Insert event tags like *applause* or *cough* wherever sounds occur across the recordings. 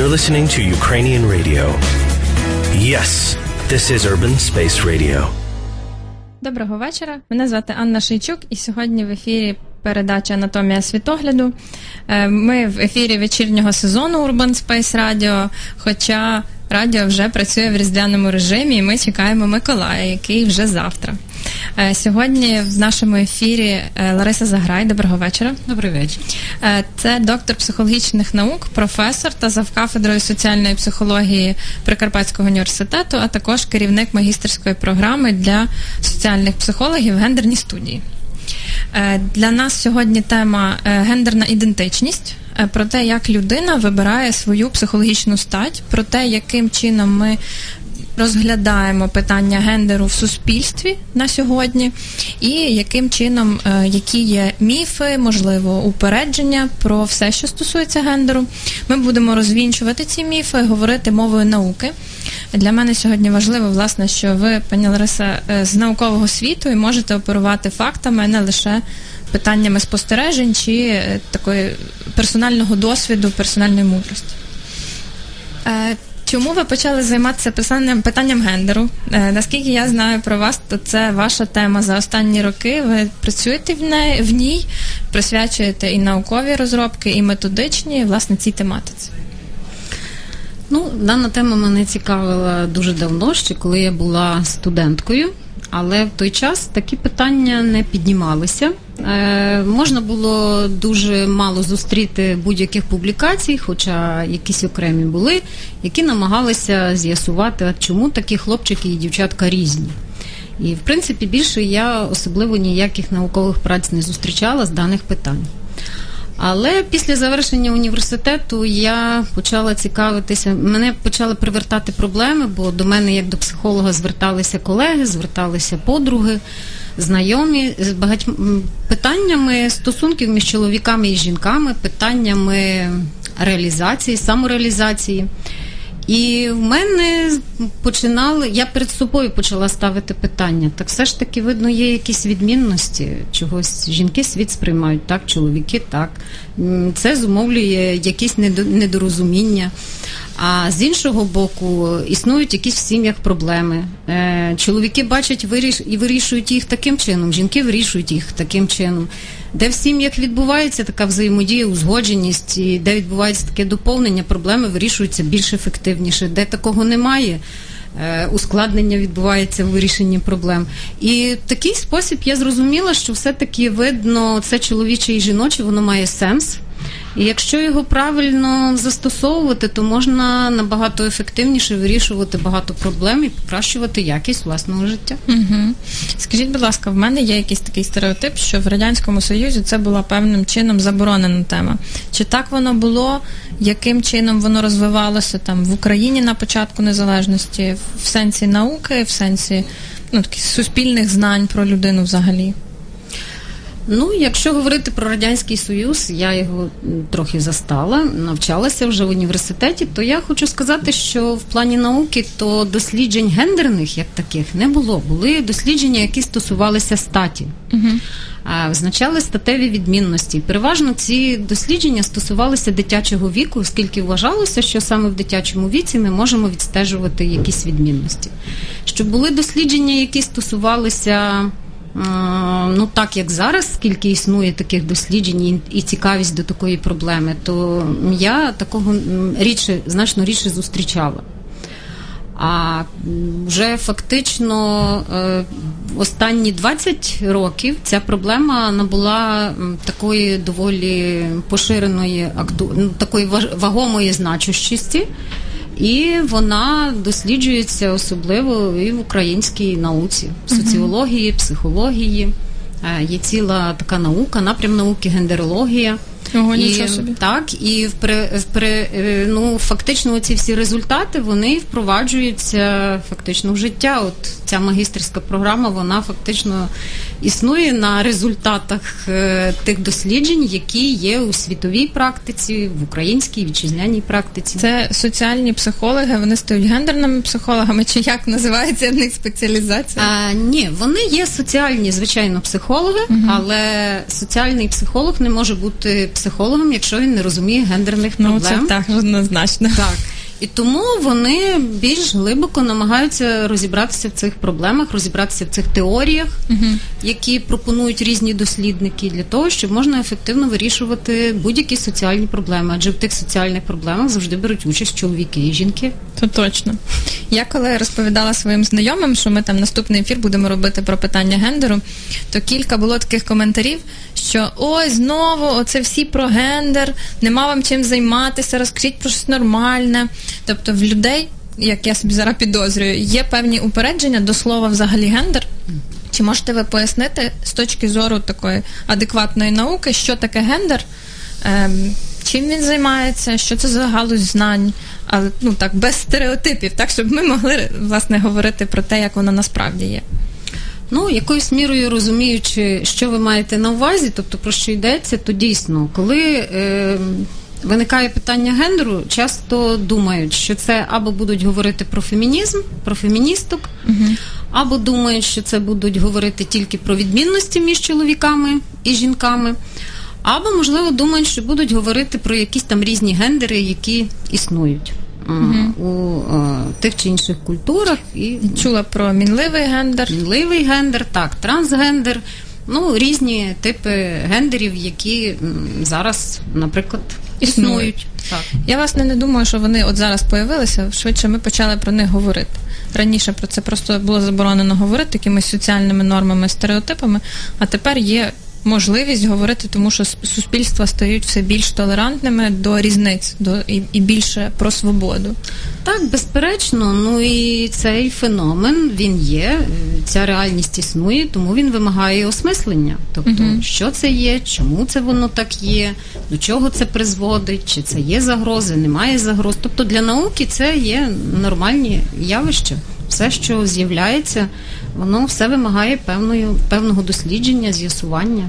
You're listening to Ukrainian radio. Yes, this is Urban Space Radio. Доброго вечора. Мене звати Анна Шийчук, і сьогодні в ефірі передача Анатомія світогляду. Е, ми в ефірі вечірнього сезону Urban Space Radio, хоча радіо вже працює в різдвяному режимі, і ми чекаємо Миколая, який вже завтра. Е, сьогодні в нашому ефірі е, Лариса Заграй. Доброго вечора. Добрий вечір. Це доктор психологічних наук, професор та завкафедрою соціальної психології Прикарпатського університету, а також керівник магістерської програми для соціальних психологів гендерні студії. Е, для нас сьогодні тема гендерна ідентичність. Про те, як людина вибирає свою психологічну стать, про те, яким чином ми розглядаємо питання гендеру в суспільстві на сьогодні, і яким чином, е, які є міфи, можливо, упередження про все, що стосується гендеру. Ми будемо розвінчувати ці міфи, говорити мовою науки. Для мене сьогодні важливо, власне, що ви, пані Лариса, е, з наукового світу і можете оперувати фактами, а не лише питаннями спостережень чи е, такої персонального досвіду, персональної мудрості. Чому ви почали займатися питанням питанням гендеру? Е, наскільки я знаю про вас, то це ваша тема за останні роки. Ви працюєте в неї в ній, присвячуєте і наукові розробки, і методичні власне цій тематиці. Ну, дана тема мене цікавила дуже давно, ще коли я була студенткою. Але в той час такі питання не піднімалися. Е, Можна було дуже мало зустріти будь-яких публікацій, хоча якісь окремі були, які намагалися з'ясувати, чому такі хлопчики і дівчатка різні. І в принципі більше я особливо ніяких наукових праць не зустрічала з даних питань. Але після завершення університету я почала цікавитися, мене почали привертати проблеми, бо до мене, як до психолога, зверталися колеги, зверталися подруги, знайомі з багатьма питаннями стосунків між чоловіками і жінками, питаннями реалізації, самореалізації. І в мене починали, я перед собою почала ставити питання. Так все ж таки, видно, є якісь відмінності чогось. Жінки світ сприймають так, чоловіки так. Це зумовлює якісь недорозуміння. А з іншого боку, існують якісь в сім'ях проблеми. Е, чоловіки бачать і вирішують їх таким чином, жінки вирішують їх таким чином. Де в сім'ях відбувається така взаємодія, узгодженість, і де відбувається таке доповнення, проблеми вирішуються більш ефективніше. Де такого немає, е, ускладнення відбувається в вирішенні проблем. І в такий спосіб я зрозуміла, що все-таки видно це чоловіче і жіноче, воно має сенс. І якщо його правильно застосовувати, то можна набагато ефективніше вирішувати багато проблем і покращувати якість власного життя. Угу. Скажіть, будь ласка, в мене є якийсь такий стереотип, що в радянському союзі це була певним чином заборонена тема. Чи так воно було? Яким чином воно розвивалося там в Україні на початку незалежності, в сенсі науки, в сенсі ну таких суспільних знань про людину взагалі? Ну, якщо говорити про радянський союз, я його трохи застала, навчалася вже в університеті. То я хочу сказати, що в плані науки то досліджень гендерних як таких не було. Були дослідження, які стосувалися статі, угу. а визначали статеві відмінності. Переважно ці дослідження стосувалися дитячого віку, оскільки вважалося, що саме в дитячому віці ми можемо відстежувати якісь відмінності. Що були дослідження, які стосувалися ну так як зараз, скільки існує таких досліджень і цікавість до такої проблеми, то я такого рідше, значно рідше зустрічала. А вже фактично е, останні 20 років ця проблема набула такої доволі поширеної ну, такої вагомої значущості. І вона досліджується особливо і в українській науці, соціології, психології. Е, є ціла така наука, напрям науки, гендерологія. Ого, і, собі. Так, і в в е, ну, фактично ці всі результати вони впроваджуються фактично в життя. От ця магістерська програма, вона фактично існує на результатах е, тих досліджень, які є у світовій практиці, в українській вітчизняній практиці. Це соціальні психологи, вони стають гендерними психологами, чи як називається в них спеціалізація? А, Ні, вони є соціальні, звичайно, психологи, угу. але соціальний психолог не може бути психологом, якщо він не розуміє гендерних Ну, проблем. це так однозначно. Так. І тому вони більш глибоко намагаються розібратися в цих проблемах, розібратися в цих теоріях, які пропонують різні дослідники, для того, щоб можна ефективно вирішувати будь-які соціальні проблеми. Адже в тих соціальних проблемах завжди беруть участь чоловіки і жінки. То точно. Я коли розповідала своїм знайомим, що ми там наступний ефір будемо робити про питання гендеру, то кілька було таких коментарів, що ой, знову, оце всі про гендер, нема вам чим займатися, розкажіть про щось нормальне. Тобто в людей, як я собі зараз підозрюю, є певні упередження до слова взагалі гендер. Чи можете ви пояснити з точки зору такої адекватної науки, що таке гендер? Ем, чим він займається, що це за галузь знань, але ну так без стереотипів, так щоб ми могли власне говорити про те, як воно насправді є. Ну, якоюсь мірою розуміючи, що ви маєте на увазі, тобто про що йдеться, то дійсно, коли е, виникає питання гендеру, часто думають, що це або будуть говорити про фемінізм, про феміністок, або думають, що це будуть говорити тільки про відмінності між чоловіками і жінками. Або, можливо, думають, що будуть говорити про якісь там різні гендери, які існують м, у е, тих чи інших культурах і Чула про мінливий гендер. мінливий гендер, так, трансгендер. Ну, різні типи гендерів, які м, зараз, наприклад, Існують. Так. Я власне не думаю, що вони от зараз появилися. Швидше ми почали про них говорити. Раніше про це просто було заборонено говорити якимись соціальними нормами, стереотипами, а тепер є можливість говорити, тому що суспільства стають все більш толерантними до різниць, до і, і більше про свободу. Так, безперечно, ну і цей феномен він є, ця реальність існує, тому він вимагає осмислення. Тобто, що це є, чому це воно так є, до чого це призводить, чи це є загрози, немає загроз. Тобто для науки це є нормальні явища. Все, що з'являється, воно все вимагає певної, певного дослідження, з'ясування.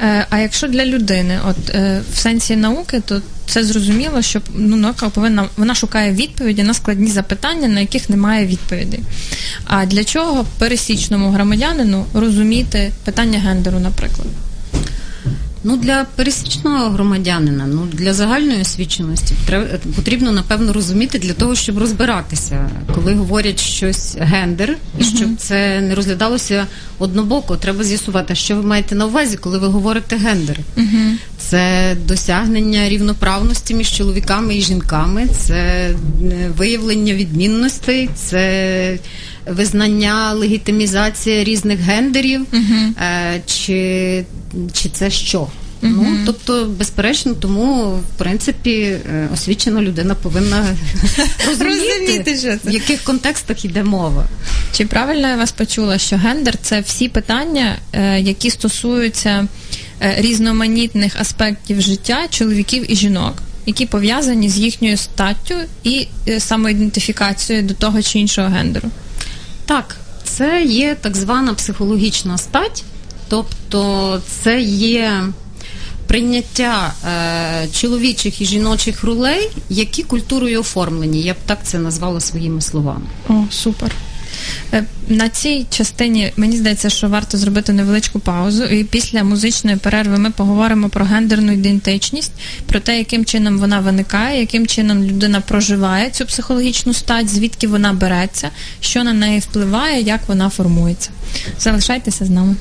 Е, а якщо для людини, от е, в сенсі науки, то це зрозуміло, що ну, наука повинна вона шукає відповіді на складні запитання, на яких немає відповідей. А для чого пересічному громадянину розуміти питання гендеру, наприклад? Ну, для пересічного громадянина, ну для загальної освіченості потрібно напевно розуміти для того, щоб розбиратися, коли говорять щось гендер, і щоб це не розглядалося однобоко. Треба з'ясувати, що ви маєте на увазі, коли ви говорите гендер. Це досягнення рівноправності між чоловіками і жінками, це е, виявлення відмінностей, це визнання, легітимізація різних гендерів, е, чи, чи це що? Ну, тобто, безперечно, тому в принципі е, освічена людина повинна *laughs* розуміти, що це. в яких контекстах йде мова. Чи правильно я вас почула, що гендер це всі питання, е, які стосуються різноманітних аспектів життя чоловіків і жінок, які пов'язані з їхньою статтю і самоідентифікацією до того чи іншого гендеру? Так, це є так звана психологічна стать, тобто це є прийняття е, чоловічих і жіночих ролей, які культурою оформлені. Я б так це назвала своїми словами. О, супер. Е, На цій частині мені здається, що варто зробити невеличку паузу, і після музичної перерви ми поговоримо про гендерну ідентичність, про те, яким чином вона виникає, яким чином людина проживає цю психологічну стать, звідки вона береться, що на неї впливає, як вона формується. Залишайтеся з нами.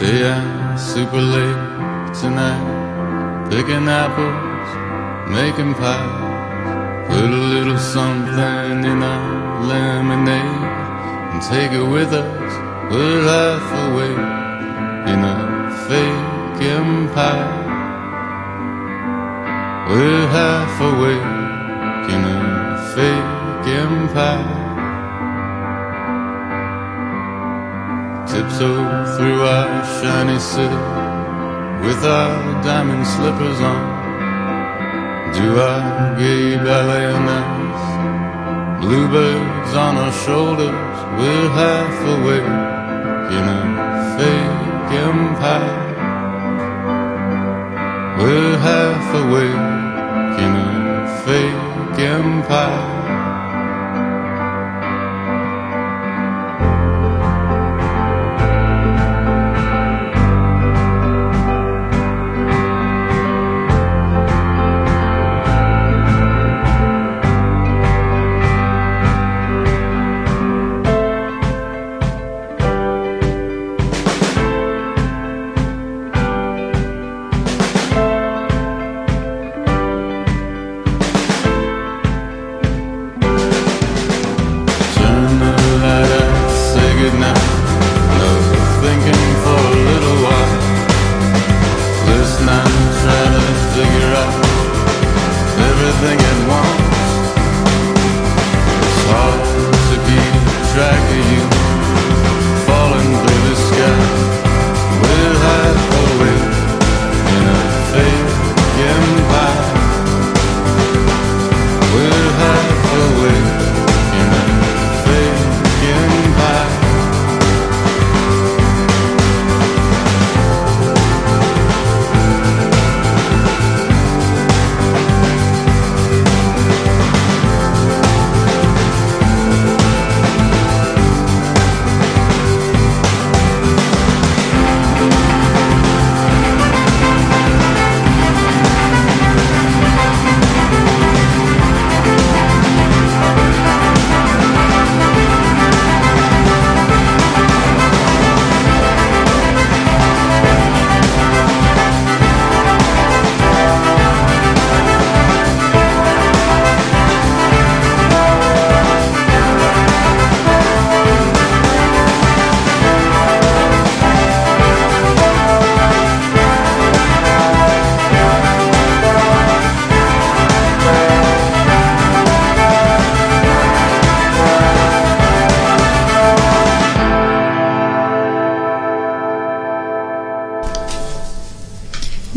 Stay out super late tonight, picking apples, making pies. Put a little something in our lemonade and take it with us. We're half awake in a fake empire. We're half awake in a fake empire. Tiptoe through our shiny city with our diamond slippers on. Do our gay ballet ice. Bluebirds on our shoulders, we're half awake in a fake empire. We're half awake in a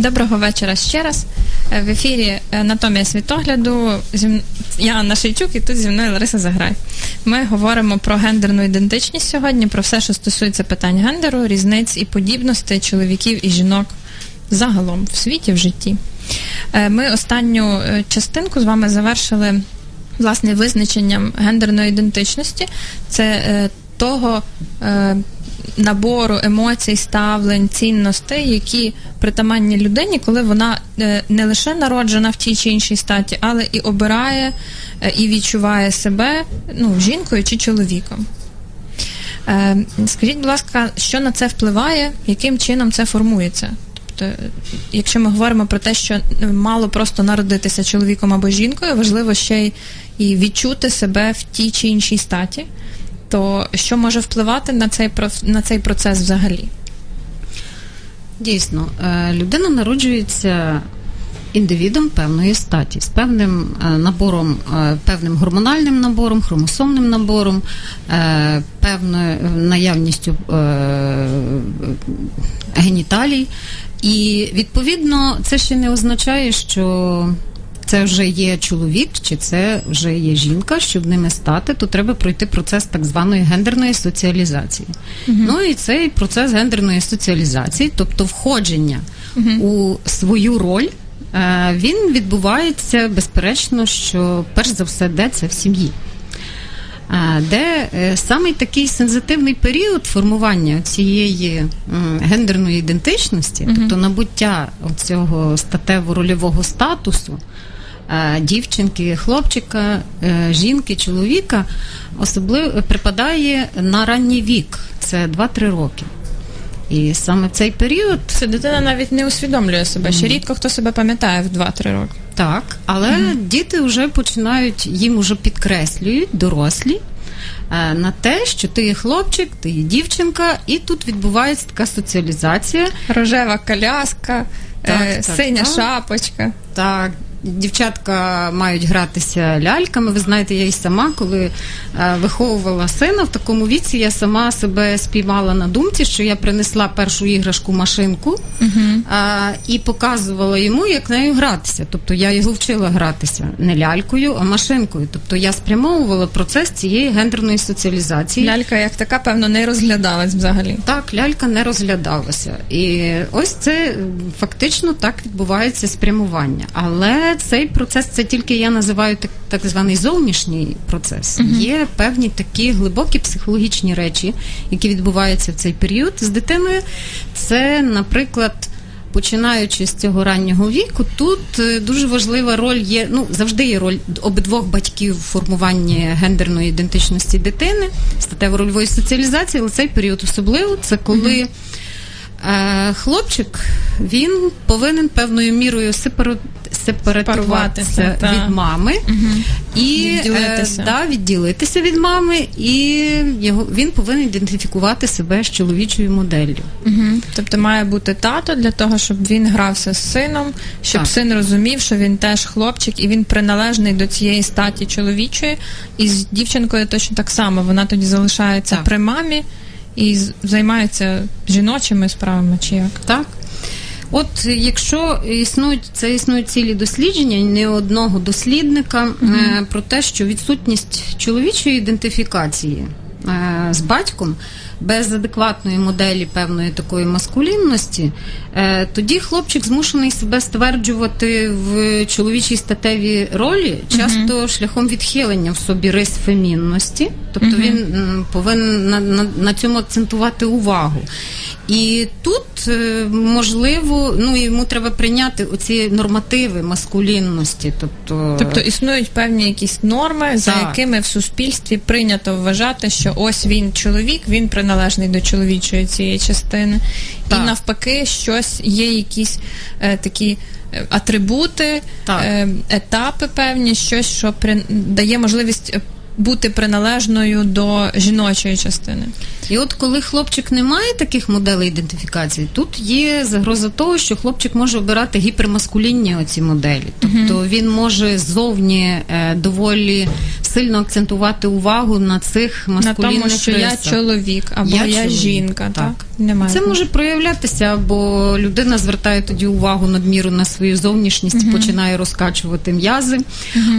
Доброго вечора ще раз. Е, В ефірі е, Анатомія світогляду. Я Анна Шейчук і тут зі мною Лариса Заграй. Ми говоримо про гендерну ідентичність сьогодні, про все, що стосується питань гендеру, різниць і подібностей чоловіків і жінок загалом в світі, в житті. Е, Ми останню е, частинку з вами завершили власне визначенням гендерної ідентичності. Це е, того е, набору емоцій, ставлень, цінностей, які притаманні людині, коли вона е, не лише народжена в тій чи іншій статі, але і обирає е, і відчуває себе ну, жінкою чи чоловіком. Е, Скажіть, будь ласка, що на це впливає, яким чином це формується? Тобто, якщо ми говоримо про те, що мало просто народитися чоловіком або жінкою, важливо ще й відчути себе в тій чи іншій статі, то що може впливати на цей на цей процес взагалі? Дійсно, е, людина народжується індивідом певної статі з певним е, набором, е, певним гормональним набором, хромосомним набором, певною наявністю геніталій. І відповідно це ще не означає, що це вже є чоловік, чи це вже є жінка, щоб ними стати, то треба пройти процес так званої гендерної соціалізації. Ну і цей процес гендерної соціалізації, тобто входження у свою роль, е, він відбувається безперечно, що перш за все де це? В сім'ї. Де е, саме такий сензитивний період формування цієї гендерної ідентичності, тобто набуття цього статево-рольового статусу е, дівчинки, хлопчика, е, жінки, чоловіка, особливо припадає на ранній вік, це 2-3 роки. І саме в цей період Це дитина навіть не усвідомлює себе. Ще рідко хто себе пам'ятає в 2-3 роки. Так, але діти вже починають, їм вже підкреслюють дорослі е, на те, що ти є хлопчик, ти є дівчинка, і тут відбувається така соціалізація. Рожева коляска, Так, е, так, синя так. шапочка. Так, дівчатка мають гратися ляльками. Ви знаєте, я і сама, коли е, виховувала сина в такому віці, я сама себе спіймала на думці, що я принесла першу іграшку машинку е, і показувала йому, як нею гратися. Тобто я його вчила гратися не лялькою, а машинкою. Тобто я спрямовувала процес цієї гендерної соціалізації. Лялька як така, певно, не розглядалась взагалі. Так, лялька не розглядалася. І ось це фактично так відбувається спрямування. Але цей процес це тільки я називаю так, так званий зовнішній процес. Є певні такі глибокі психологічні речі, які відбуваються в цей період з дитиною. Це, наприклад. Починаючи з цього раннього віку, тут е, дуже важлива роль є. Ну завжди є роль обидвох батьків в формуванні гендерної ідентичності дитини, статево-рольової соціалізації, але цей період особливо це коли е, хлопчик він повинен певною мірою сепару... сепаратуватися та. від мами і Відділитися. Е, да, відділитися від мами, і його він повинен ідентифікувати себе з чоловічою моделлю. Угу. Тобто має бути тато для того, щоб він грався з сином, щоб Так. син розумів, що він теж хлопчик і він приналежний до цієї статі чоловічої. І з дівчинкою точно так само. Вона тоді залишається Так. при мамі і займаються жіночими справами чи як. Так. От якщо існують це існують цілі дослідження не одного дослідника е, про те, що відсутність чоловічої ідентифікації е, з батьком без адекватної моделі певної такої маскулінності, е, тоді хлопчик змушений себе стверджувати в чоловічій статевій ролі, часто шляхом відхилення в собі рис фемінності, тобто він повинен на, на, на цьому акцентувати увагу. І тут е, можливо, ну йому треба прийняти оці нормативи маскулінності, тобто, Тобто існують певні якісь норми, за Так. якими в суспільстві прийнято вважати, що ось він чоловік, він приналежний до чоловічої цієї частини, Так. і навпаки, щось є якісь е, такі. е, Атрибути, Так. е, етапи певні, щось, що при... дає можливість е, бути приналежною до жіночої частини. І от коли хлопчик не має таких моделей ідентифікації, тут є загроза того, що хлопчик може обирати гіпермаскулінні оці моделі. Тобто він може ззовні е, доволі сильно акцентувати увагу на цих На маскулінних тому, що я чоловік або я, Я чоловік, жінка, так? так. Немає. Це може проявлятися, або людина звертає тоді увагу надміру на свою зовнішність, починає розкачувати м'язи,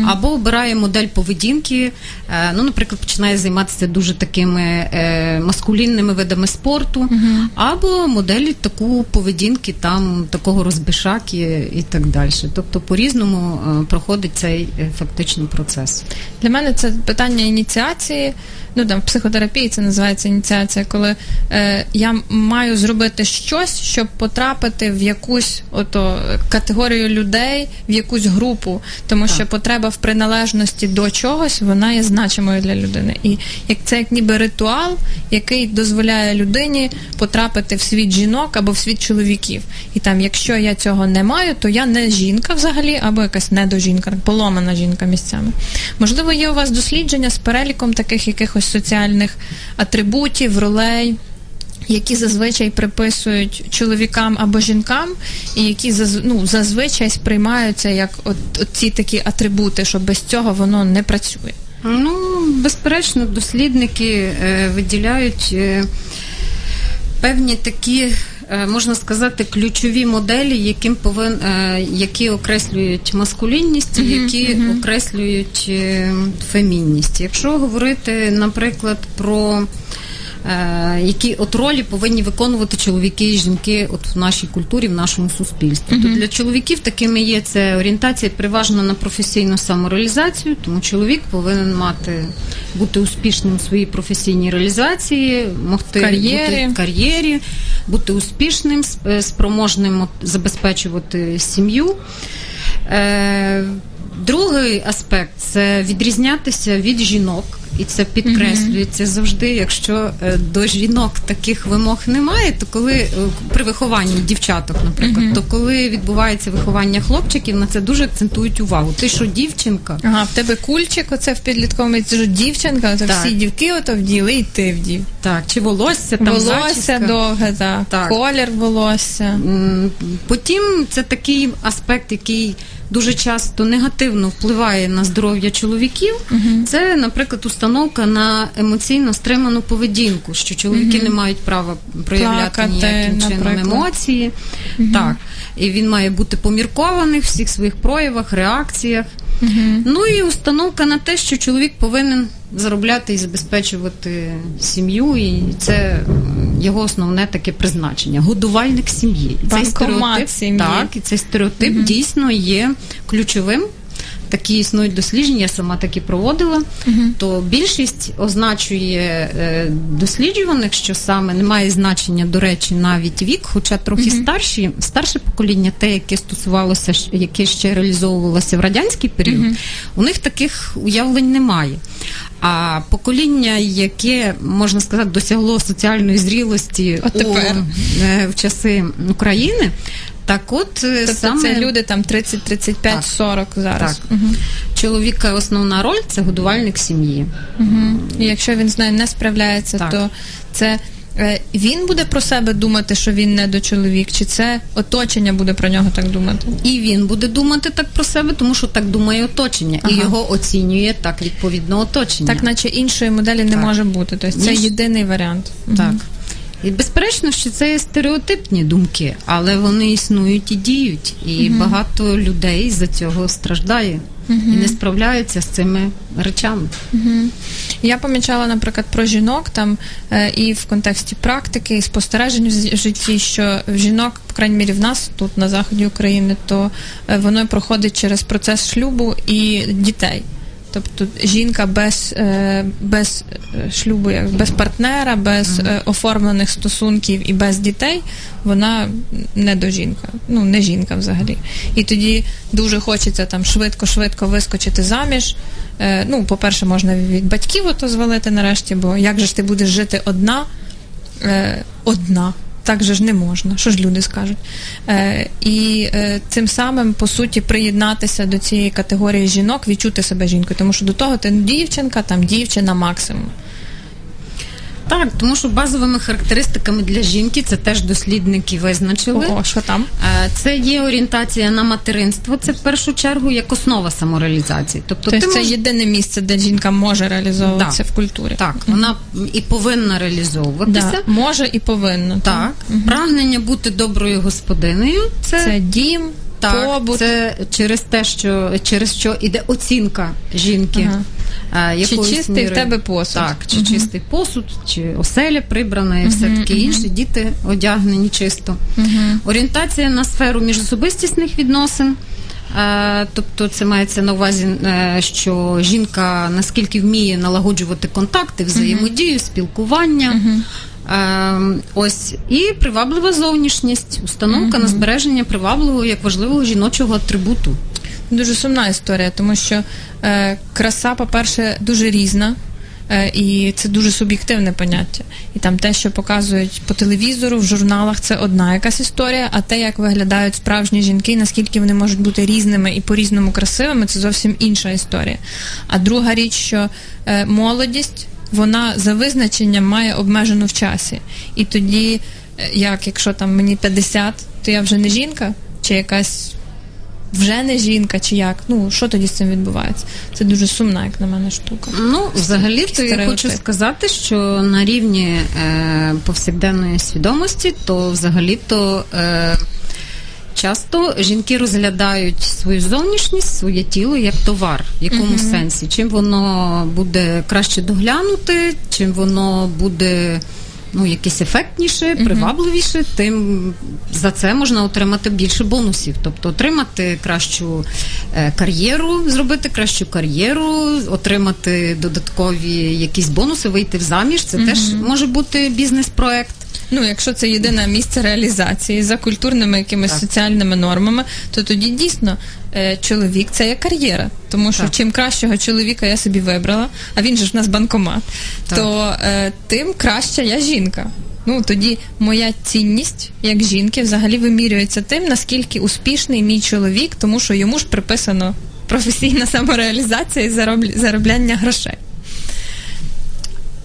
або обирає модель поведінки. Е, Ну, наприклад, починає займатися дуже такими е, маскулінними видами спорту, або моделі таку поведінки, там такого розбишаки і так далі. Тобто, по-різному е, проходить цей фактичний процес. Для мене це питання ініціації. Ну там в психотерапії це називається ініціація, коли е, я маю зробити щось, щоб потрапити в якусь ото категорію людей, в якусь групу, тому що потреба в приналежності до чогось вона є значимою для людини. І як це як ніби ритуал, який дозволяє людині потрапити в світ жінок або в світ чоловіків. І там, якщо я цього не маю, то я не жінка взагалі, або якась недожінка, поломана жінка місцями. Можливо, є у вас дослідження з переліком таких якихось соціальних атрибутів, ролей. Які зазвичай приписують чоловікам або жінкам, і які ну, зазвичай сприймаються як от, от ці такі атрибути, що без цього воно не працює. Ну, безперечно, дослідники е, виділяють е, певні такі, можна сказати, ключові моделі, яким повин, е, які окреслюють маскулінність, які окреслюють е, фемінність. Якщо говорити, наприклад, про е, які от ролі повинні виконувати чоловіки і жінки от в нашій культурі, в нашому суспільстві. То для чоловіків такими є це орієнтація переважно на професійну самореалізацію, тому чоловік повинен мати бути успішним у своїй професійній реалізації, могти кар'єрі. бути в кар'єрі, бути успішним, е, спроможним забезпечувати сім'ю. Е, Другий аспект це відрізнятися від жінок, і це підкреслюється завжди. Якщо е, до жінок таких вимог немає, то коли е, при вихованні дівчаток, наприклад, то коли відбувається виховання хлопчиків, на це дуже акцентують увагу. Ти що дівчинка? Ага, в тебе кульчик, оце в підлітковому це ж дівчинка, Так. всі дівки ото вділи, і ти вдів. Так, чи волосся, там волосся довге, так. Так. колір волосся. Потім це такий аспект, який дуже часто негативно впливає на здоров'я чоловіків. Це, наприклад, установка на емоційно стриману поведінку, що чоловіки не мають права проявляти Плакати, ніяким чином наприклад. емоції. Так. І він має бути поміркований в всіх своїх проявах, реакціях. Ну і установка на те, що чоловік повинен заробляти і забезпечувати сім'ю, і це його основне таке призначення годувальник сім'ї. Цей стереотип, сім'ї. так, і цей стереотип дійсно є ключовим. Такі існують дослідження, я сама такі проводила. То більшість означує е, досліджуваних, що саме немає значення, до речі, навіть вік, хоча трохи старші, старше покоління, те, яке стосувалося, яке ще реалізовувалося в радянський період, у них таких уявлень немає. А покоління, яке можна сказати, досягло соціальної зрілості От у, е, в часи України. Так, от е, Тобто саме це люди там 30, 35, Так. 40 зараз. Так. чоловіка основна роль це годувальник сім'ї. І якщо він з нею не справляється, Так. то це е, він буде про себе думати, що він не до чоловік, чи це оточення буде про нього так думати? І він буде думати так про себе, тому що так думає оточення, і його оцінює так відповідно оточення. Так, наче іншої моделі не може бути. Тобто це Ніж- єдиний варіант. Так. І безперечно, що це є стереотипні думки, але вони існують і діють. І багато людей за цього страждає і не справляються з цими речами. Я помічала, наприклад, про жінок там е, і в контексті практики, і спостережень в житті, що в жінок, по крайній мірі, в нас тут на заході України, то е, воно проходить через процес шлюбу і дітей. Тобто жінка без, е, без е, шлюбу, без партнера, без е, оформлених стосунків і без дітей, вона не до жінка, ну не жінка взагалі. І тоді дуже хочеться там швидко-швидко вискочити заміж. Ну, по-перше, можна від батьків ото звалити нарешті, бо як же ж ти будеш жити одна? Одна. Так же ж не можна, що ж люди скажуть. Е, і е, цим самим, по суті, приєднатися до цієї категорії жінок, відчути себе жінкою, тому що до того ти дівчинка, там дівчина максимум. Так, тому що базовими характеристиками для жінки це теж дослідники визначили. О, що там? Е, Це є орієнтація на материнство. Це в першу чергу як основа самореалізації. Тобто, Тобто ти це мож- єдине місце, де жінка може реалізовуватися Да. в культурі. так, вона і повинна реалізовуватися. Да. Може і повинна. Так, прагнення бути доброю господинею. Це, Це дім, так, побут. це через те, що через що іде оцінка жінки. Ага. Е, якоюсь чистий в тебе посуд. Так, чи чистий посуд, чи оселя прибрана, і все таке інше. Діти одягнені чисто. Орієнтація на сферу міжособистісних відносин. Е, Тобто це мається на увазі, е, що жінка наскільки вміє налагоджувати контакти, взаємодію, спілкування. Е, Ось і приваблива зовнішність, установка на збереження привабливого як важливого жіночого атрибуту. Дуже сумна історія, тому що е, краса, по-перше, дуже різна. е, І це дуже суб'єктивне поняття. І там те, що показують по телевізору, в журналах, це одна якась історія, а те, як виглядають справжні жінки, наскільки вони можуть бути різними і по-різному красивими, це зовсім інша історія. А друга річ, що е, молодість, вона за визначенням має обмежену в часі. І тоді, е, як якщо там мені 50, то я вже не жінка, чи якась вже не жінка, чи як? Ну що тоді з цим відбувається? Це дуже сумна, як на мене, штука. Ну, взагалі, то я хочу сказати, що на рівні е, повсякденної свідомості, то взагалі то. Е, Часто жінки розглядають свою зовнішність, своє тіло як товар. В якому сенсі? Чим воно буде краще доглянути, чим воно буде ну, якесь ефектніше, привабливіше, тим за це можна отримати більше бонусів. Тобто отримати кращу е, кар'єру, зробити кращу кар'єру, отримати додаткові якісь бонуси, вийти в заміж. Це теж може бути бізнес-проект. Ну, якщо це єдине місце реалізації за культурними якимись Так. соціальними нормами, то тоді дійсно чоловік це є кар'єра. Тому що Так. чим кращого чоловіка я собі вибрала, а він же ж в нас банкомат, Так. то е, тим краща я жінка. Ну тоді моя цінність як жінки взагалі вимірюється тим, наскільки успішний мій чоловік, тому що йому ж приписано професійна самореалізація і заробляння грошей.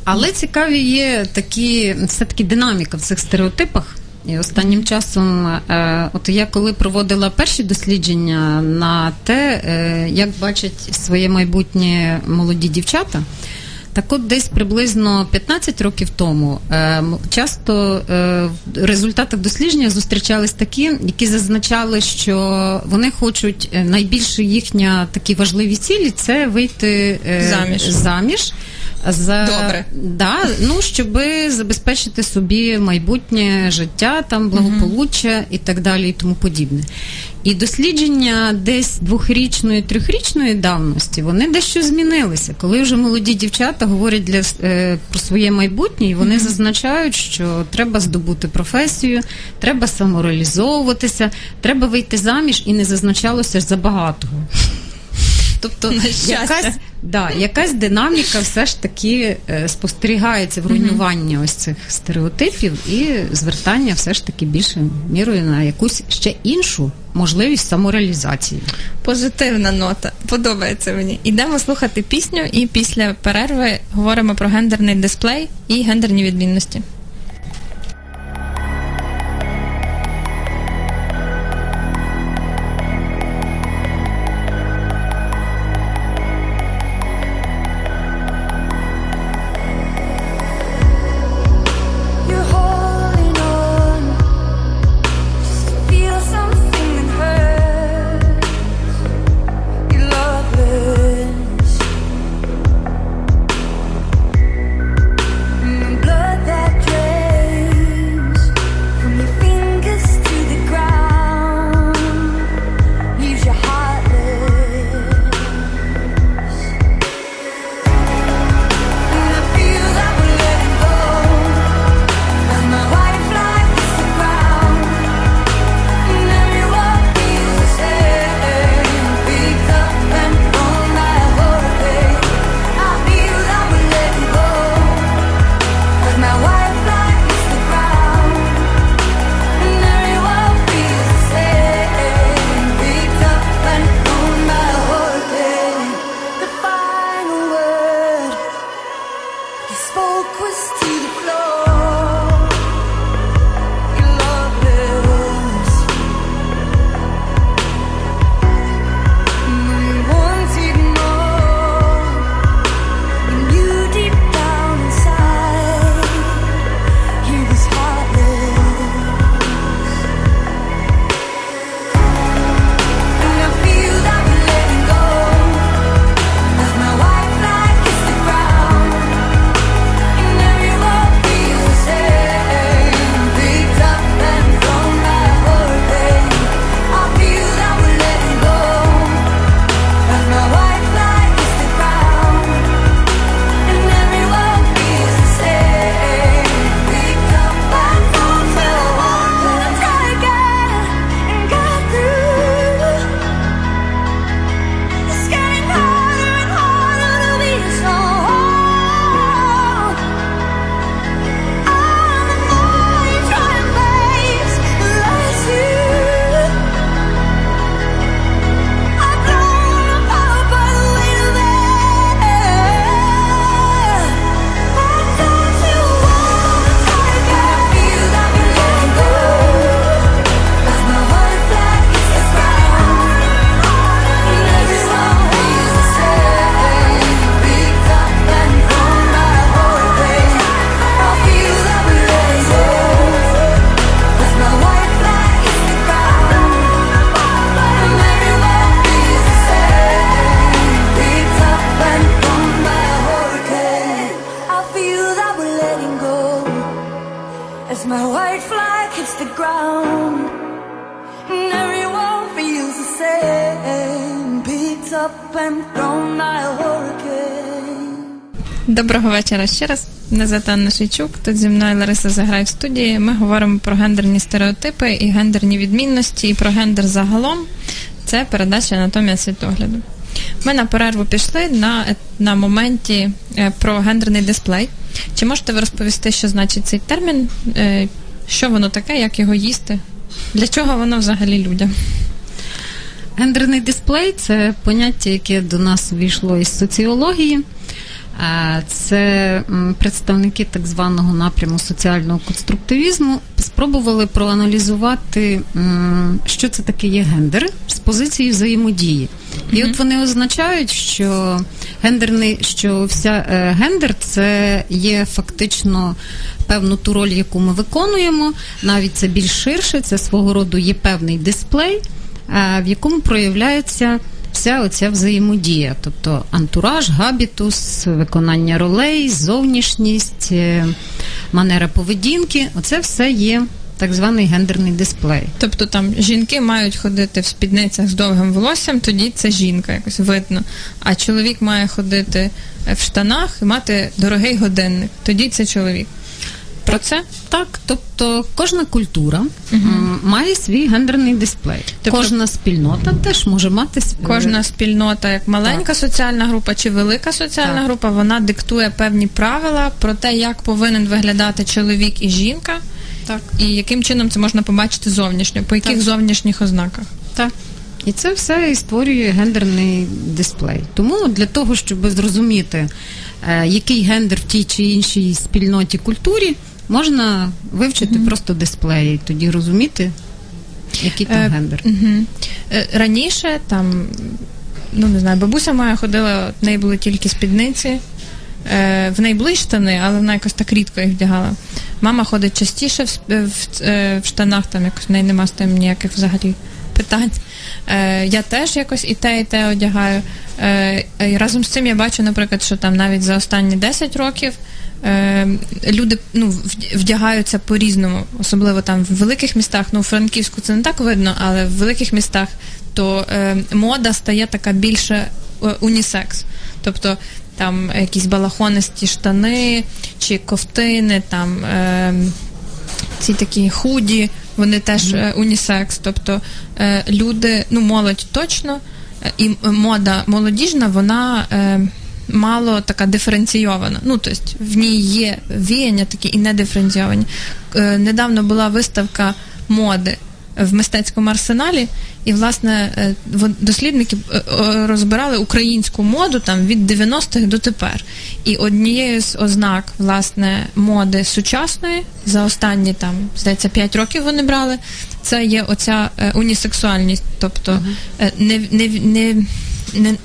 Але цікаві є такі все-таки динаміка в цих стереотипах. І останнім часом, е, от я коли проводила перші дослідження на те, е, як бачать своє майбутнє молоді дівчата. Так от десь приблизно 15 років тому е, часто в результатах дослідження зустрічались такі, які зазначали, що вони хочуть найбільше їхня такі важливі цілі це вийти Заміж. заміж. За, Добре. Да, ну, щоб забезпечити собі майбутнє життя, там благополуччя і так далі, і тому подібне. І дослідження десь двохрічної, трьохрічної давності вони дещо змінилися. Коли вже молоді дівчата говорять для е, про своє майбутнє, і вони зазначають, що треба здобути професію, треба самореалізовуватися, треба вийти заміж, і не зазначалося ж забагатого. Тобто На щастя. якась, да, якась динаміка все ж таки е, спостерігається в руйнуванні ось цих стереотипів і звертання все ж таки більше мірою на якусь ще іншу можливість самореалізації. Позитивна нота. Подобається мені. Ідемо слухати пісню, і після перерви говоримо про гендерний дисплей і гендерні відмінності. Вечора ще раз. Звати Анна Тут зі мною Лариса Заграй в студії. Ми говоримо про гендерні стереотипи і гендерні відмінності, і про гендер загалом. Це передача анатомія світогляду. Ми на перерву пішли на, на моменті е, про гендерний дисплей. Чи можете ви розповісти, що значить цей термін? Е, Що воно таке, як його їсти? Для чого воно взагалі людям? Гендерний дисплей це поняття, яке до нас увійшло із соціології. Це представники так званого напряму соціального конструктивізму спробували проаналізувати, що це таке є гендер з позиції взаємодії. І от вони означають, що гендерний, що вся е, гендер це є фактично певну ту роль, яку ми виконуємо. Навіть це більш ширше, це свого роду є певний дисплей, е, в якому проявляється вся оця взаємодія, тобто антураж, габітус, виконання ролей, зовнішність, е, манера поведінки. Оце все є так званий гендерний дисплей. Тобто там жінки мають ходити в спідницях з довгим волоссям, тоді це жінка, якось видно. А чоловік має ходити в штанах і мати дорогий годинник, тоді це чоловік. Про це? Так, тобто кожна культура м, має свій гендерний дисплей. Тобто- Кожна спільнота теж може мати св- Кожна спільнота, як маленька Так. соціальна група чи велика соціальна Так. група, вона диктує певні правила про те, як повинен виглядати чоловік і жінка, Так. і яким чином це можна побачити зовнішньо, по яких Так. зовнішніх ознаках. Так. І це все і створює гендерний дисплей. Тому для того, щоб зрозуміти, е, який гендер в тій чи іншій спільноті культурі, можна вивчити просто дисплеї, тоді розуміти, який там Е, гендер. Угу. Раніше там, ну не знаю, бабуся моя ходила, в неї були тільки спідниці. Е, В неї були штани, але вона якось так рідко їх вдягала. Мама ходить частіше в, в, е, в штанах, там якось в неї нема з тим ніяких взагалі питань. Е, Я теж якось і те, і те одягаю. Е, І разом з цим я бачу, наприклад, що там навіть за останні 10 років е, люди ну, вдягаються по-різному, особливо там в великих містах. Ну, у Франківську це не так видно, але в великих містах то е, мода стає така більше е, унісекс. Тобто там якісь балахонисті штани чи ковтини, там е, ці такі худі, вони теж е, унісекс. Тобто е, люди, ну молодь точно, і мода молодіжна, вона. Е, Мало така диференційована. Ну, тобто в ній є віяння такі і недиференційовані. Е, недавно була виставка моди в мистецькому арсеналі, і власне е, дослідники е, е, розбирали українську моду там від 90-х до тепер. І однією з ознак власне моди сучасної за останні там здається 5 років вони брали. Це є оця унісексуальність, тобто не, не, не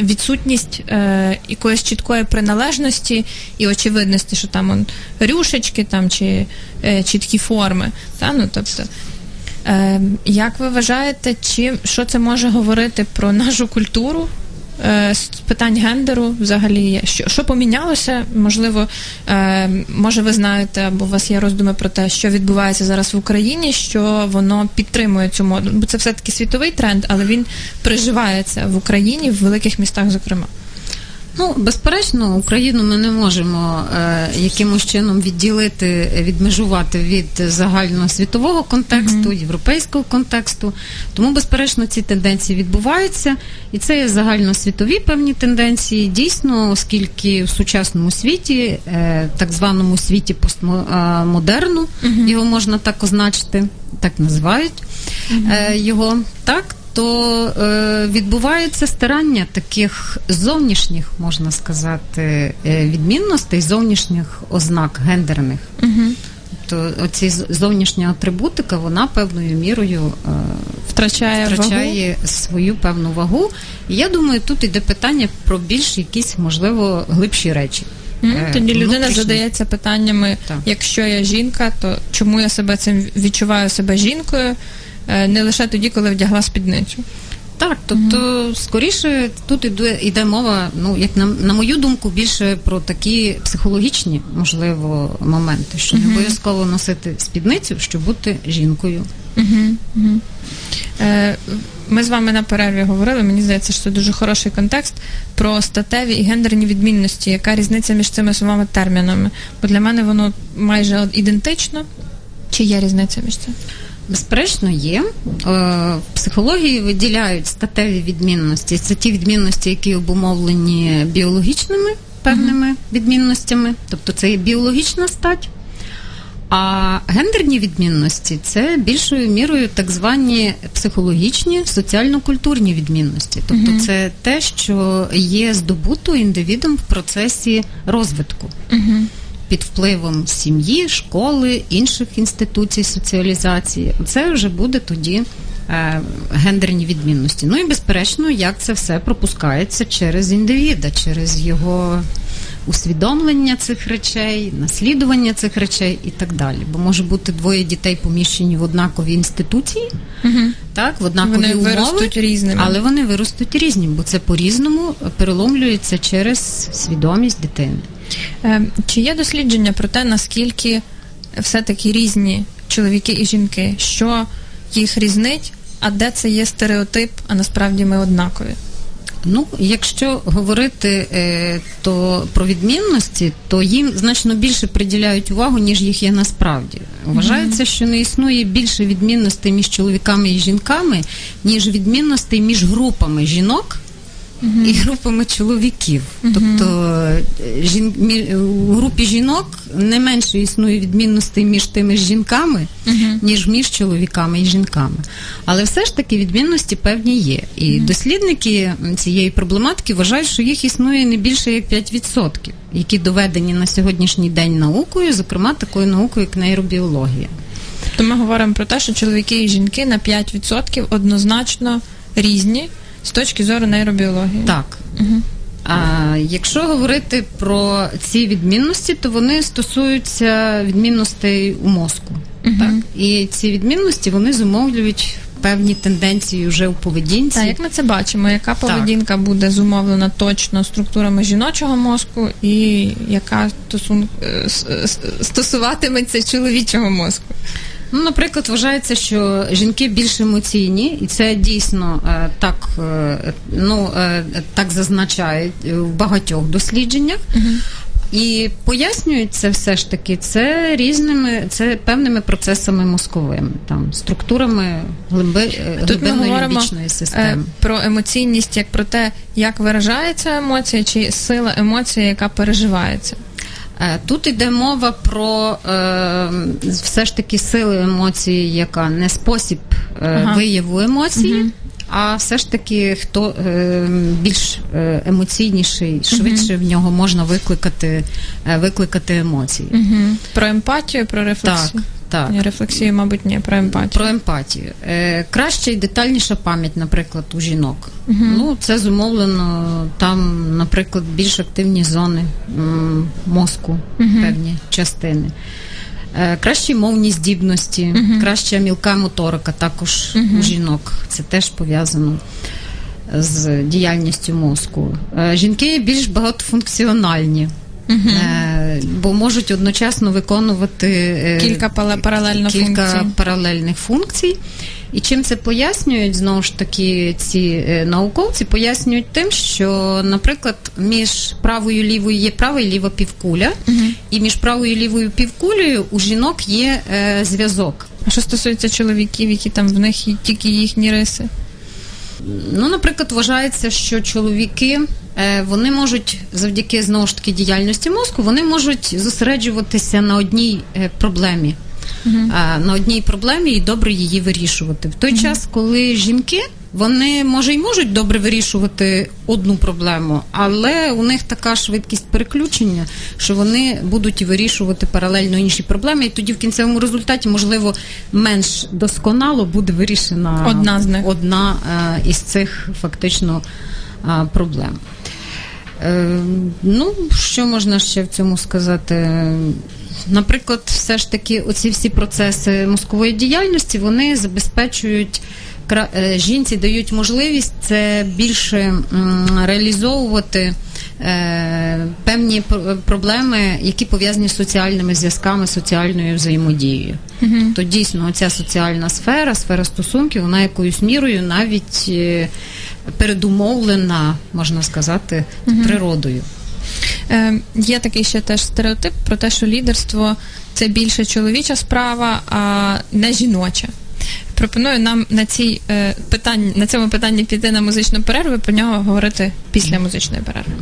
відсутність е, якоїсь чіткої приналежності і очевидності, що там он, рюшечки там чи е, чіткі форми. Та? Ну, тобто, Е, як ви вважаєте, чи що це може говорити про нашу культуру? Е, З питань гендеру взагалі, що, що помінялося? Можливо, е, може, ви знаєте, або у вас є роздуми про те, що відбувається зараз в Україні, що воно підтримує цю моду. Бо це все-таки світовий тренд, але він приживається в Україні, в великих містах, зокрема. Ну, безперечно, Україну ми не можемо е, якимось чином відділити, відмежувати від загальносвітового контексту, європейського контексту. Тому, безперечно, ці тенденції відбуваються, і це є загальносвітові певні тенденції. Дійсно, оскільки в сучасному світі, е, так званому світі постмодерну, його можна так означити, так називають е, його так то е, відбувається старання таких зовнішніх, можна сказати, е, відмінностей, зовнішніх ознак гендерних. Угу. Тобто оці зовнішня атрибутика, вона певною мірою е, Втрачає, вагу. свою певну вагу. І я думаю, тут іде питання про більш якісь, можливо, глибші речі. Е, Тоді людина задається питаннями: Так. якщо я жінка, то чому я себе цим відчуваю себе жінкою, не лише тоді, коли вдягла спідницю. Так, тобто, скоріше тут іде, іде мова, ну як на, на мою думку, більше про такі психологічні, можливо, моменти, що не обов'язково носити спідницю, щоб бути жінкою. Е, Ми з вами на перерві говорили. Мені здається, що це дуже хороший контекст про статеві і гендерні відмінності. Яка різниця між цими словами термінами? Бо для мене воно майже ідентично. Чи є різниця між цим? Безперечно, є. Е, В психології виділяють статеві відмінності. Це ті відмінності, які обумовлені біологічними певними відмінностями, тобто це є біологічна стать. А гендерні відмінності це більшою мірою так звані психологічні соціально-культурні відмінності. Тобто це те, що є здобуто індивідом в процесі розвитку. Під впливом сім'ї, школи, інших інституцій соціалізації, це вже буде тоді е, гендерні відмінності. Ну і безперечно, як це все пропускається через індивіда, через його усвідомлення цих речей, наслідування цих речей і так далі. Бо може бути двоє дітей поміщені в однакові інституції, так, в однакові Вони умови, виростуть різними. але вони виростуть різні, бо це по-різному переломлюється через свідомість дитини. Е, Чи є дослідження про те, наскільки все-таки різні чоловіки і жінки, що їх різнить, а де це є стереотип, а насправді ми однакові? Ну, якщо говорити е, то про відмінності, то їм значно більше приділяють увагу, ніж їх є насправді. Вважається, що не існує більше відмінностей між чоловіками і жінками, ніж відмінностей між групами жінок. І групами чоловіків. Тобто е, жін... у групі жінок не менше існує відмінностей між тими жінками, ніж між чоловіками і жінками. Але все ж таки відмінності певні є. І дослідники цієї проблематики вважають, що їх існує не більше як 5%, які доведені на сьогоднішній день наукою, зокрема такою наукою, як нейробіологія. То ми говоримо про те, що чоловіки і жінки на 5% однозначно різні з точки зору нейробіології. Так. А якщо говорити про ці відмінності, то вони стосуються відмінностей у мозку. Так? І ці відмінності вони зумовлюють певні тенденції вже у поведінці. Так, як ми це бачимо, яка поведінка буде зумовлена точно структурами жіночого мозку, і яка стосун... е, с- стосуватиметься чоловічого мозку? Ну, наприклад, вважається, що жінки більш емоційні, і це дійсно е, так, е, ну, е, так зазначають в багатьох дослідженнях. І пояснюють це все ж таки це різними, це певними процесами мозковими, там структурами глиби, Тут ми глибинної говоримо лімбічної е, системи. про емоційність як про те, як виражається емоція, чи сила емоції, яка переживається. Е, Тут йде мова про е, все ж таки сили емоції, яка не спосіб е, Ага. вияву емоції, а все ж таки хто е, більш е, емоційніший, швидше в нього можна викликати, е, викликати емоції. Угу. Про емпатію, про рефлексію. Так, так. Ні, рефлексію, мабуть, ні, про емпатію. Про емпатію. Е, краща і детальніша пам'ять, наприклад, у жінок. Ну, це зумовлено там, наприклад, більш активні зони м, мозку, певні частини. Е, кращі мовні здібності, краща мілка моторика також у жінок. Це теж пов'язано з діяльністю мозку. Е, жінки більш багатофункціональні. Е, Бо можуть одночасно виконувати е, Кілька паралельно кілька функцій. паралельних функцій. І чим це пояснюють, знову ж таки, ці е, науковці пояснюють тим, що, наприклад, між правою і лівою є права і ліва півкуля, і між правою і лівою півкулею у жінок є е, зв'язок. А що стосується чоловіків, які там в них тільки їхні риси? Ну, наприклад, вважається, що чоловіки вони можуть завдяки знову ж таки діяльності мозку, вони можуть зосереджуватися на одній е, проблемі. А, на одній проблемі і добре її вирішувати. В той час, коли жінки, вони може й можуть добре вирішувати одну проблему, але у них така швидкість переключення, що вони будуть вирішувати паралельно інші проблеми, і тоді в кінцевому результаті, можливо, менш досконало буде вирішена Одна з них. одна е, із цих фактично е, проблем. Е, ну, що можна ще в цьому сказати? Наприклад, все ж таки, оці всі процеси мозкової діяльності вони забезпечують жінці, дають можливість це більше реалізовувати. е, Певні проблеми, які пов'язані з соціальними зв'язками, соціальною взаємодією. То дійсно ця соціальна сфера, сфера стосунків, вона якоюсь мірою навіть е, передумовлена, можна сказати, природою. Е, є такий ще теж стереотип про те, що лідерство це більше чоловіча справа, а не жіноча. Пропоную нам на цій е, питанні, на цьому питанні піти на музичну перерву про нього говорити після музичної перерви.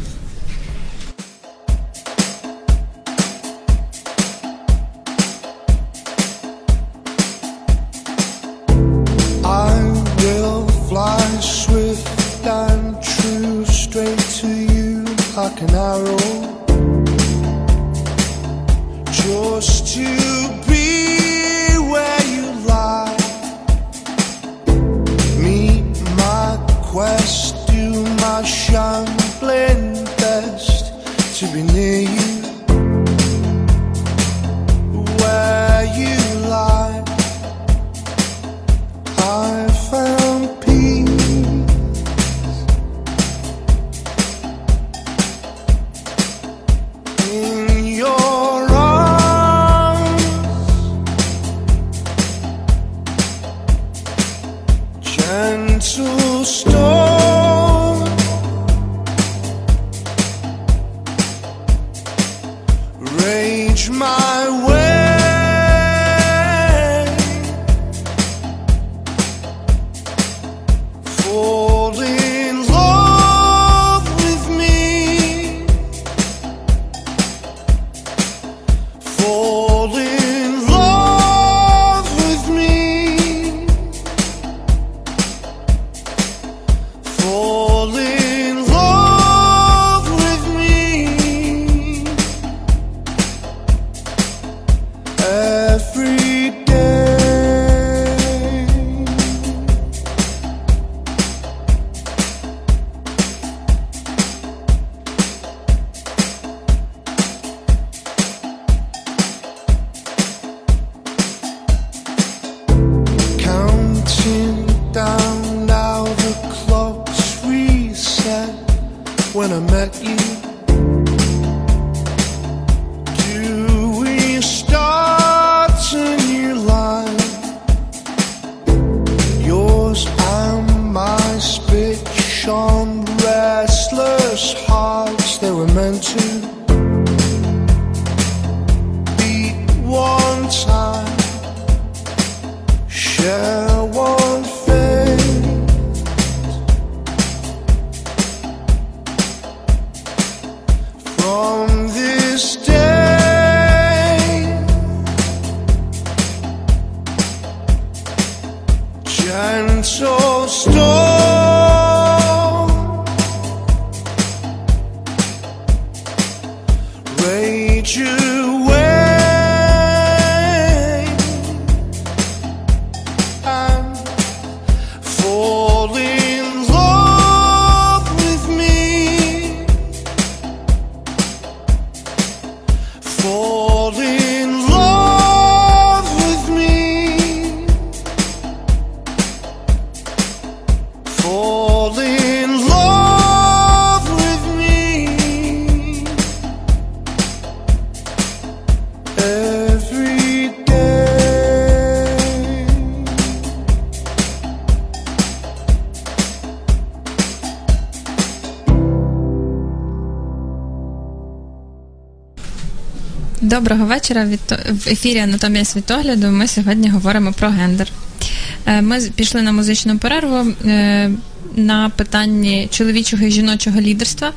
Доброго вечора. В ефірі Анатомія світогляду. Ми сьогодні говоримо про гендер. Е, Ми пішли на музичну перерву е, на питанні чоловічого і жіночого лідерства.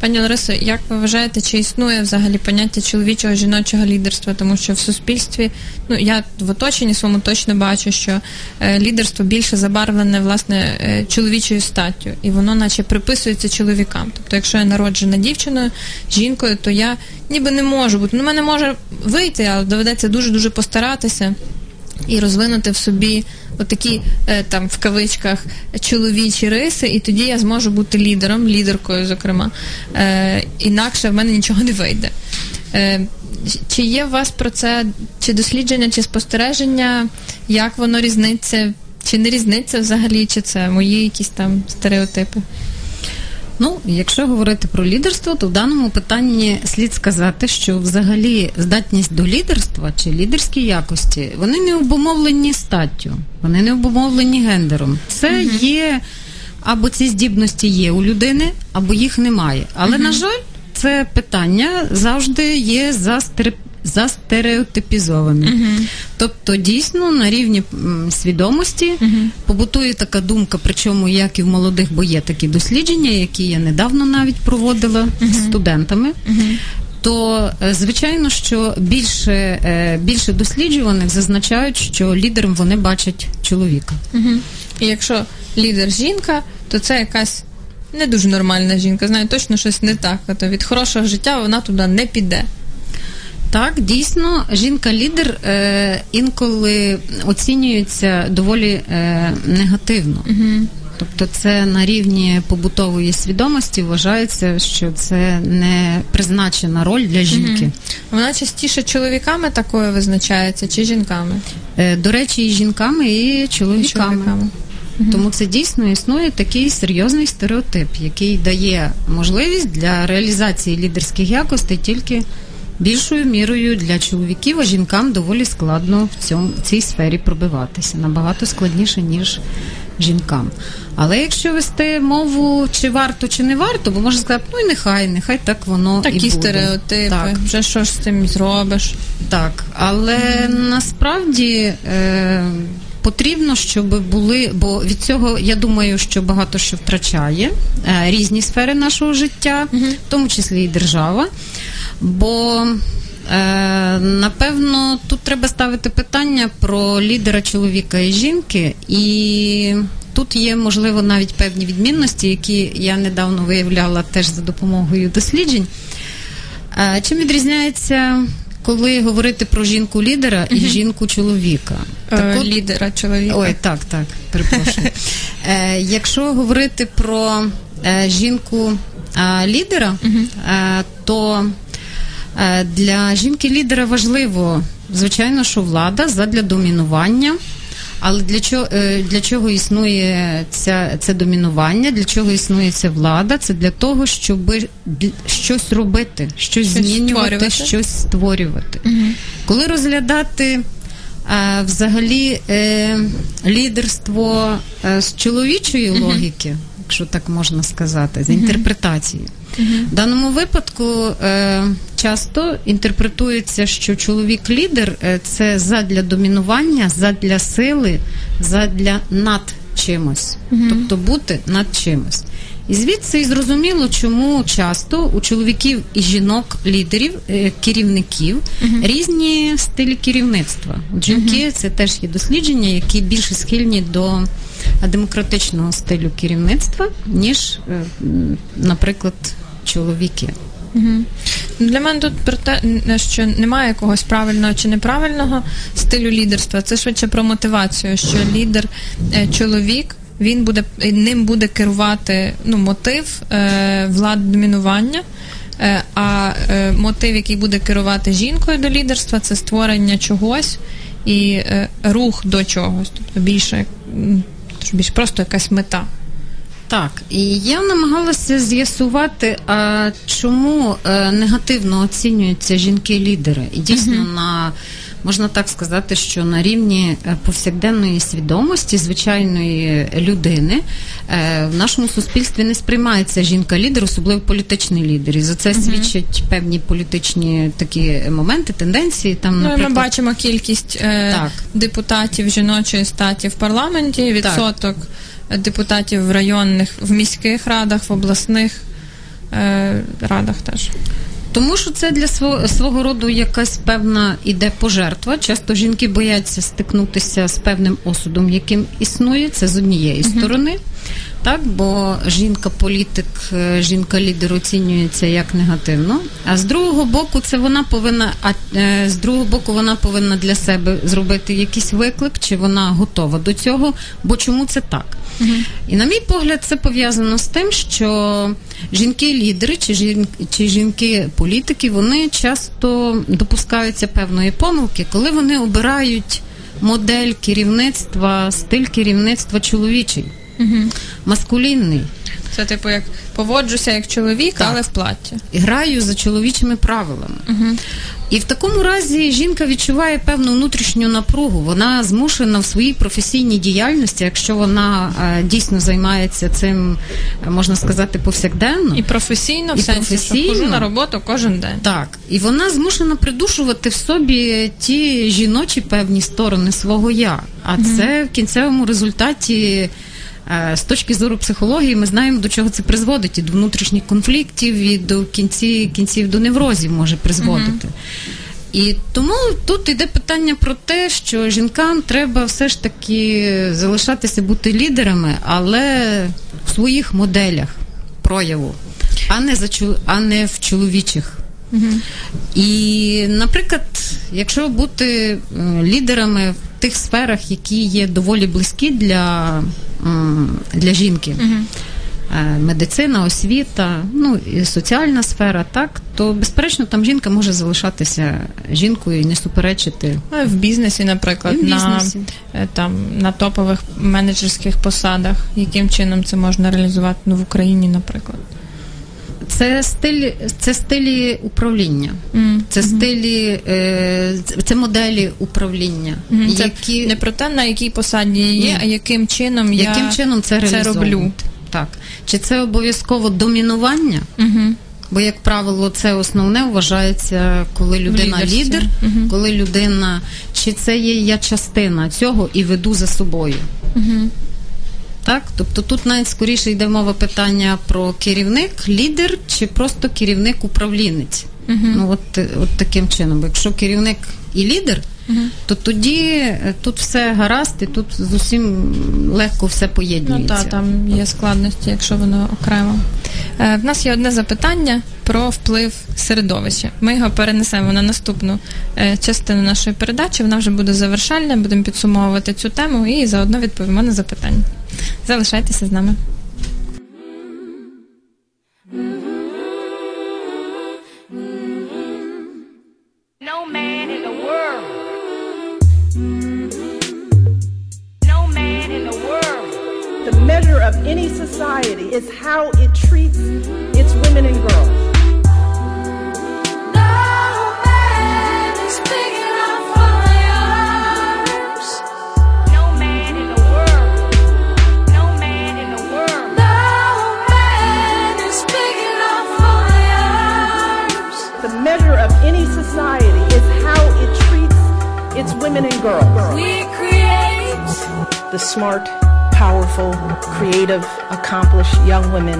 Пані Ларисо, як ви вважаєте, чи існує взагалі поняття чоловічого і жіночого лідерства? Тому що в суспільстві, ну я в оточенні своєму точно бачу, що е, лідерство більше забарвлене власне е, чоловічою статтю, і воно, наче, приписується чоловікам. Тобто, якщо я народжена дівчиною, жінкою, то я ніби не можу бути. Ну, мене може вийти, але доведеться дуже дуже постаратися і розвинути в собі отакі е, там в кавичках чоловічі риси, і тоді я зможу бути лідером, лідеркою, зокрема. Е, інакше в мене нічого не вийде. Е, чи є у вас про це чи дослідження, чи спостереження, як воно різниться, чи не різниться взагалі, чи це мої якісь там стереотипи? Ну, якщо говорити про лідерство, то в даному питанні слід сказати, що взагалі здатність до лідерства чи лідерські якості вони не обумовлені статтю, вони не обумовлені гендером. Це є або ці здібності є у людини, або їх немає. Але на жаль, це питання завжди є застер... застереотипізованим. Тобто, дійсно на рівні свідомості побутує така думка, причому як і в молодих, бо є такі дослідження, які я недавно навіть проводила з студентами. То е, звичайно, що більше, е, більше досліджуваних зазначають, що лідером вони бачать чоловіка. Угу. І якщо лідер жінка, то це якась не дуже нормальна жінка, знає точно щось не так. То від хорошого життя вона туди не піде. Так, дійсно, жінка-лідер е, інколи оцінюється доволі е, негативно. Угу. Тобто, це на рівні побутової свідомості вважається, що це не призначена роль для жінки. Вона частіше чоловіками такою визначається чи жінками? Е, до речі, і жінками, і чоловіками. чоловіками. Тому це дійсно існує такий серйозний стереотип, який дає можливість для реалізації лідерських якостей тільки більшою мірою для чоловіків, а жінкам доволі складно в цьому в цій сфері пробиватися набагато складніше ніж жінкам. Але якщо вести мову, чи варто, чи не варто, бо можна сказати, ну і нехай, нехай так воно і Такі буде. стереотипи, Так. вже що ж з цим зробиш. Так, але насправді е, потрібно, щоб були, бо від цього я думаю, що багато що втрачає е, різні сфери нашого життя, в тому числі і держава. Бо е, напевно тут треба ставити питання про лідера чоловіка і жінки, і тут є можливо навіть певні відмінності, які я недавно виявляла теж за допомогою досліджень. Е, Чим відрізняється, коли говорити про жінку лідера і жінку чоловіка? Е, от- лідера чоловіка. Ой, так, так, перепрошую. *laughs* Е, якщо говорити про е, жінку е, лідера, е, то для жінки лідера важливо, звичайно, що влада задля домінування. Але для чого, для чого існує ця, це домінування? Для чого існує ця влада? Це для того, щоб щось робити, щось, Щось змінювати, створювати. щось створювати. Коли розглядати а, взагалі е, лідерство е, з чоловічої логіки, якщо так можна сказати, з інтерпретації. В даному випадку е, часто інтерпретується, що чоловік-лідер е, це задля домінування, задля сили, задля над чимось, тобто бути над чимось. І звідси і зрозуміло, чому часто у чоловіків і жінок, лідерів, е, керівників різні стилі керівництва. От Жінки це теж є дослідження, які більше схильні до демократичного стилю керівництва, ніж, е, наприклад, чоловіки. Ну, Для мене тут про те, що немає якогось правильного чи неправильного стилю лідерства. Це швидше про мотивацію, що лідер е, чоловік. Він буде ним буде керувати ну, мотив е, влади домінування. Е, а е, мотив, який буде керувати жінкою до лідерства, це створення чогось і е, рух до чогось. Тобто більше, більш просто якась мета. Так, і я намагалася з'ясувати, а чому е, негативно оцінюються жінки-лідери. І дійсно на можна так сказати, що на рівні е, повсякденної свідомості звичайної людини е, в нашому суспільстві не сприймається жінка-лідер, особливо політичний лідер. І за це свідчать певні політичні такі моменти, тенденції. Там, Ну, ми бачимо кількість е, Так. депутатів жіночої статі в парламенті, відсоток депутатів в районних, в міських радах, в обласних е, радах теж. Тому що це для свого, свого роду якась певна іде пожертва. Часто жінки бояться стикнутися з певним осудом, яким існує. Це з однієї сторони. Так, бо жінка-політик, е, жінка-лідер оцінюється як негативно. А з другого боку, це вона повинна, а е, з другого боку, вона повинна для себе зробити якийсь виклик, чи вона готова до цього. Бо чому це так? І на мій погляд, це пов'язано з тим, що жінки-лідери чи, жін... чи жінки-політики вони часто допускаються певної помилки, коли вони обирають модель керівництва, стиль керівництва чоловічий, маскулінний. Це типу як поводжуся як чоловік, Так. але в платі. І граю за чоловічими правилами. І в такому разі жінка відчуває певну внутрішню напругу. Вона змушена в своїй професійній діяльності, якщо вона е, дійсно займається цим, е, можна сказати, повсякденно. І професійно, в сенсі, професійно. що хожу на роботу кожен день. Так, і вона змушена придушувати в собі ті жіночі певні сторони свого я. А це в кінцевому результаті. Е, З точки зору психології, ми знаємо, до чого це призводить і до внутрішніх конфліктів, і до кінці, кінців до неврозів може призводити. І тому тут йде питання про те, що жінкам треба все ж таки залишатися бути лідерами, але в своїх моделях. прояву, а не, за, а не в чоловічих. І, наприклад, якщо бути лідерами в тих сферах, які є доволі близькі для, для жінки, е, медицина, освіта, ну і соціальна сфера, так, то безперечно там жінка може залишатися жінкою і не суперечити. Ну, в бізнесі, наприклад, І в бізнесі. на е, там на топових менеджерських посадах, яким чином це можна реалізувати ну, в Україні, наприклад. Це стиль, це стилі управління, це стилі, е, це моделі управління. Це які не про те, на якій посаді є, Ні. а яким чином яким я чином це, це роблю. Так. Чи це обов'язково домінування? Угу. Бо, як правило, це основне вважається, коли людина лідер, Мгм. коли людина, чи це є я частина цього і веду за собою. Угу. Так? Тобто тут навіть скоріше йде мова питання про керівник, лідер чи просто керівник управлінець. Ну, от, от таким чином. Якщо керівник і лідер, то тоді е, тут все гаразд, і тут з усім легко все Ну поєднується. так, там є складності, якщо воно окремо. Е, в нас є одне запитання про вплив середовища. Ми його перенесемо на наступну е, частину нашої передачі. Вона вже буде завершальна, будемо підсумовувати цю тему і заодно відповімо на запитання. Залишайтеся з нами. No man in the world. No man in the world. The measure of any society is how it treats its women and girls. We create. The smart, powerful, creative, accomplished young women.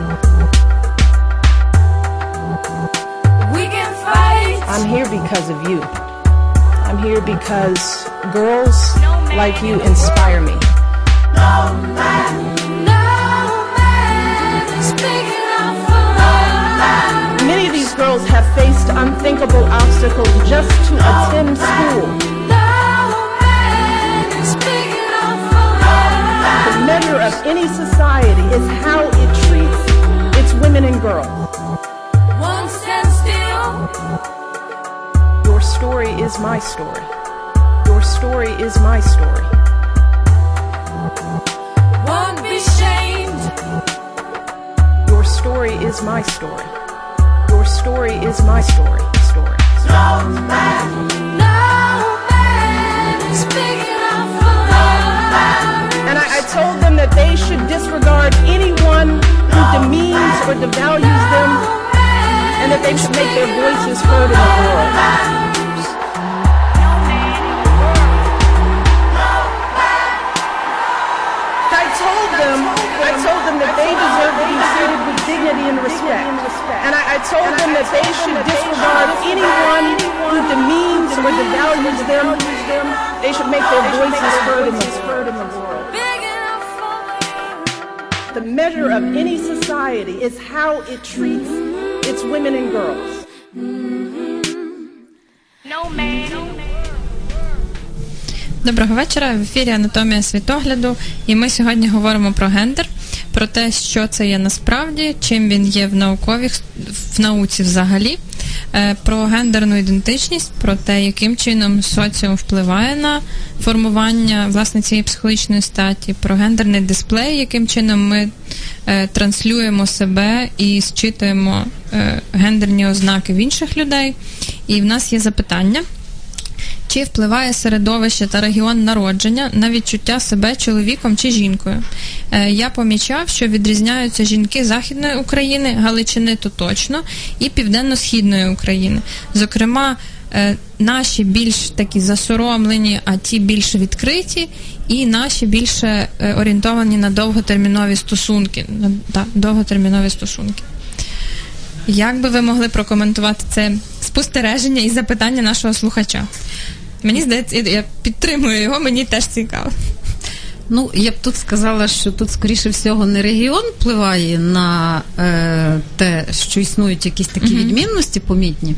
We can fight. I'm here because of you. I'm here because girls like you inspire me. No man is big enough for my arms. Many of these girls have faced unthinkable obstacles just to attend school. Measure of any society is how it treats its women and girls. Won't stand still. Your story is my story. Your story is my story. Won't be shamed. Your story is my story. Your story is my story. Story. No that they should disregard anyone who demeans or devalues them, and that they should make their voices heard in the world. And respect. And I, I told them that they should disregard anyone who demeans or devalues them. They should make their voices heard in the world. The measure of any society is how it treats its women and girls. No man. Доброго вечора. В ефірі Анатомія світогляду. І ми сьогодні говоримо про гендер, про те, що це є насправді, чим він є в науковій в науці взагалі, про гендерну ідентичність, про те, яким чином соціум впливає на формування власне цієї психологічної статі, про гендерний дисплей, яким чином ми е, транслюємо себе і зчитуємо е, гендерні ознаки в інших людей. І в нас є запитання. Чи впливає середовище та регіон народження на відчуття себе чоловіком чи жінкою? Е, я помічав, що відрізняються жінки Західної України, Галичини то точно, і Південно-Східної України. Зокрема, е, наші більш такі засоромлені, а ті більш відкриті, і наші більше е, орієнтовані на довготермінові стосунки. На, довготермінові стосунки. Як би ви могли прокоментувати це спостереження і запитання нашого слухача? Мені здається, я підтримую його, мені теж цікаво. Ну, я б тут сказала, що тут, скоріше всього, не регіон впливає на е, те, що існують якісь такі відмінності помітні,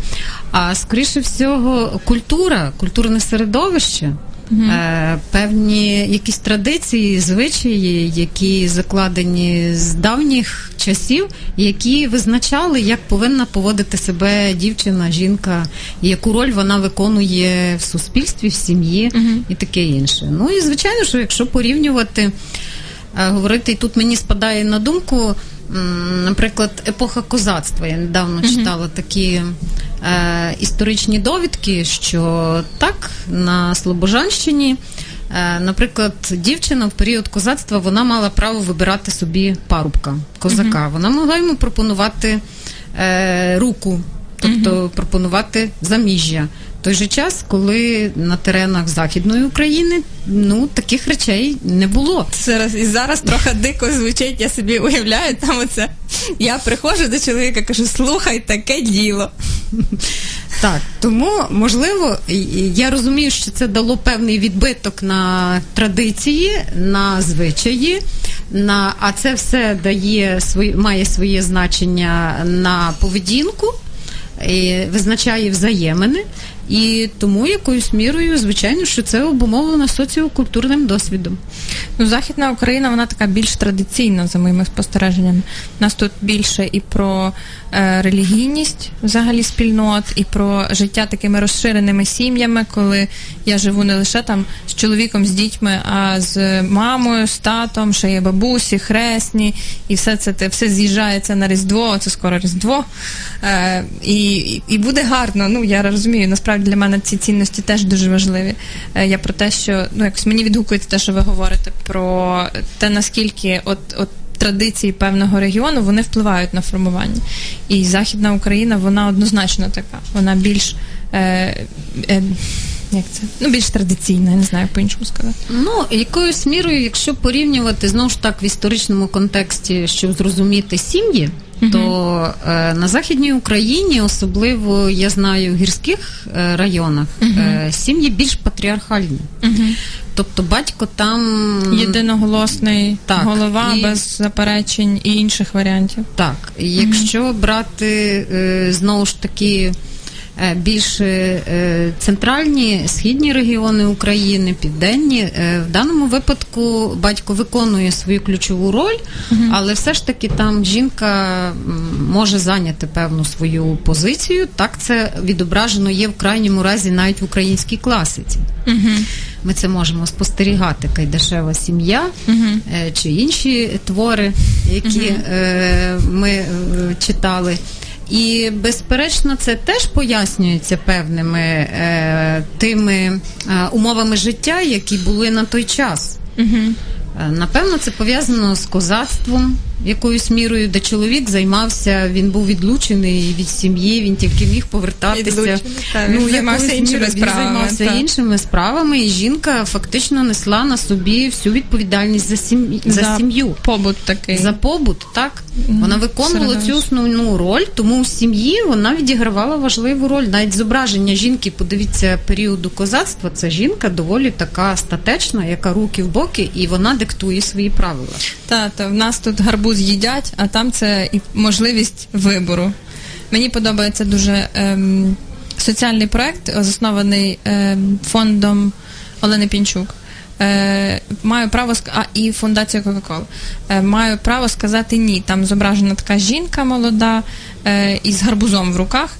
а скоріше всього, культура, культурне середовище. Е, певні якісь традиції, звичаї, які закладені з давніх часів, які визначали, як повинна поводити себе дівчина, жінка, і яку роль вона виконує в суспільстві, в сім'ї і таке інше. Ну і звичайно, що якщо порівнювати, говорити, і тут мені спадає на думку, наприклад, епоха козацтва. Я недавно читала такі. Е, історичні довідки, що так на Слобожанщині, е, наприклад, дівчина в період козацтва вона мала право вибирати собі парубка, козака. Вона могла йому пропонувати е, руку, тобто пропонувати заміжжя. В той же час, коли на теренах Західної України ну таких речей не було. Зараз і зараз трохи дико звучить, я собі уявляю, там оце. Я приходжу до чоловіка, кажу, слухай, таке діло. Так, тому можливо, я розумію, що це дало певний відбиток на традиції, на звичаї. На, а це все дає свої, має своє значення на поведінку, і визначає взаємини. І тому якоюсь мірою, звичайно, що це обумовлено соціокультурним досвідом. Ну, Західна Україна, вона така більш традиційна, за моїми спостереженнями. У нас тут більше і про релігійність взагалі спільнот, і про життя такими розширеними сім'ями, коли я живу не лише там з чоловіком, з дітьми, а з мамою, з татом, ще є бабусі, хресні, і все це те- все з'їжджається на Різдво, це скоро Різдво. Е, і- і буде гарно. Ну я розумію, насправді для мене ці цінності теж дуже важливі. Е, я про те, що ну якось мені відгукується те, що ви говорите про те, наскільки от от. Традиції певного регіону вони впливають на формування. І Західна Україна, вона однозначно така. Вона більш е, е, як це? Ну, більш традиційна, я не знаю, по-іншому сказати. Ну, якоюсь мірою, якщо порівнювати знову ж так в історичному контексті, щоб зрозуміти сім'ї, то е, на Західній Україні, особливо я знаю в гірських е, районах, е, сім'ї більш патріархальні. Тобто батько там Єдиноголосний Так, голова і- без заперечень і інших варіантів. Так, якщо брати е, знову ж таки більш е, центральні східні регіони України, південні, е, в даному випадку батько виконує свою ключову роль, але все ж таки там жінка може зайняти певну свою позицію. Так це відображено є в крайньому разі навіть в українській класиці. Ми це можемо спостерігати, Кайдашева сім'я е, чи інші твори, які е, ми е, читали. І безперечно, це теж пояснюється певними е, тими е, умовами життя, які були на той час. Угу. Напевно, це пов'язано з козацтвом якоюсь мірою, де чоловік займався, він був відлучений від сім'ї, він тільки міг повертатися. Відлучений, так, він займався іншими мірою він займався так. іншими справами, і жінка фактично несла на собі всю відповідальність за сім'ю. За, сім'ю. побут такий. За побут, так вона виконувала цю основну роль, тому в сім'ї вона відігравала важливу роль. Навіть зображення жінки, подивіться періоду козацтва. Це жінка доволі така статечна, яка руки в боки, і вона диктує свої правила. Та, та в нас тут гарбуз з'їдять, а там це і можливість вибору. Мені подобається дуже ем, соціальний проект, заснований ем, фондом Олени Пінчук. Е, маю право а, і фундація Кока-Кола. Е, маю право сказати ні. Там зображена така жінка молода е, із гарбузом в руках.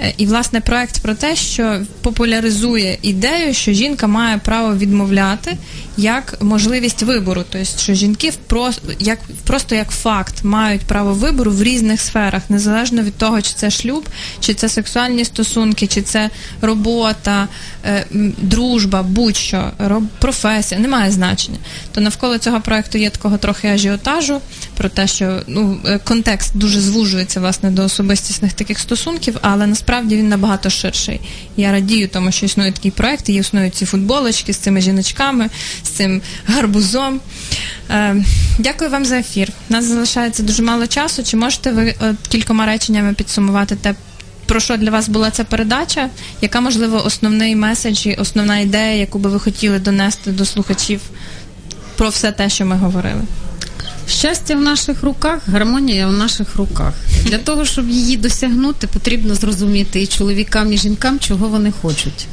Е, І власне проект про те, що популяризує ідею, що жінка має право відмовляти як можливість вибору. Тобто, що жінки впрос- як, просто як факт мають право вибору в різних сферах, незалежно від того, чи це шлюб, чи це сексуальні стосунки, чи це робота, е, дружба, будь-що, професія, немає значення. То навколо цього проекту є такого трохи ажіотажу про те, що ну, е, контекст дуже звужується власне до особистісних таких стосунків, але насправді він набагато ширший. Я радію тому, що існує такий проект, і існують ці футболочки з цими жіночками, з цим гарбузом. Е, дякую вам за ефір. У нас залишається дуже мало часу. Чи можете ви е, кількома реченнями підсумувати те, про що для вас була ця передача? Яка, можливо, основний меседж і основна ідея, яку би ви хотіли донести до слухачів про все те, що ми говорили? Щастя в наших руках, гармонія в наших руках. Для того, щоб її досягнути, потрібно зрозуміти і чоловікам, і жінкам, чого вони хочуть.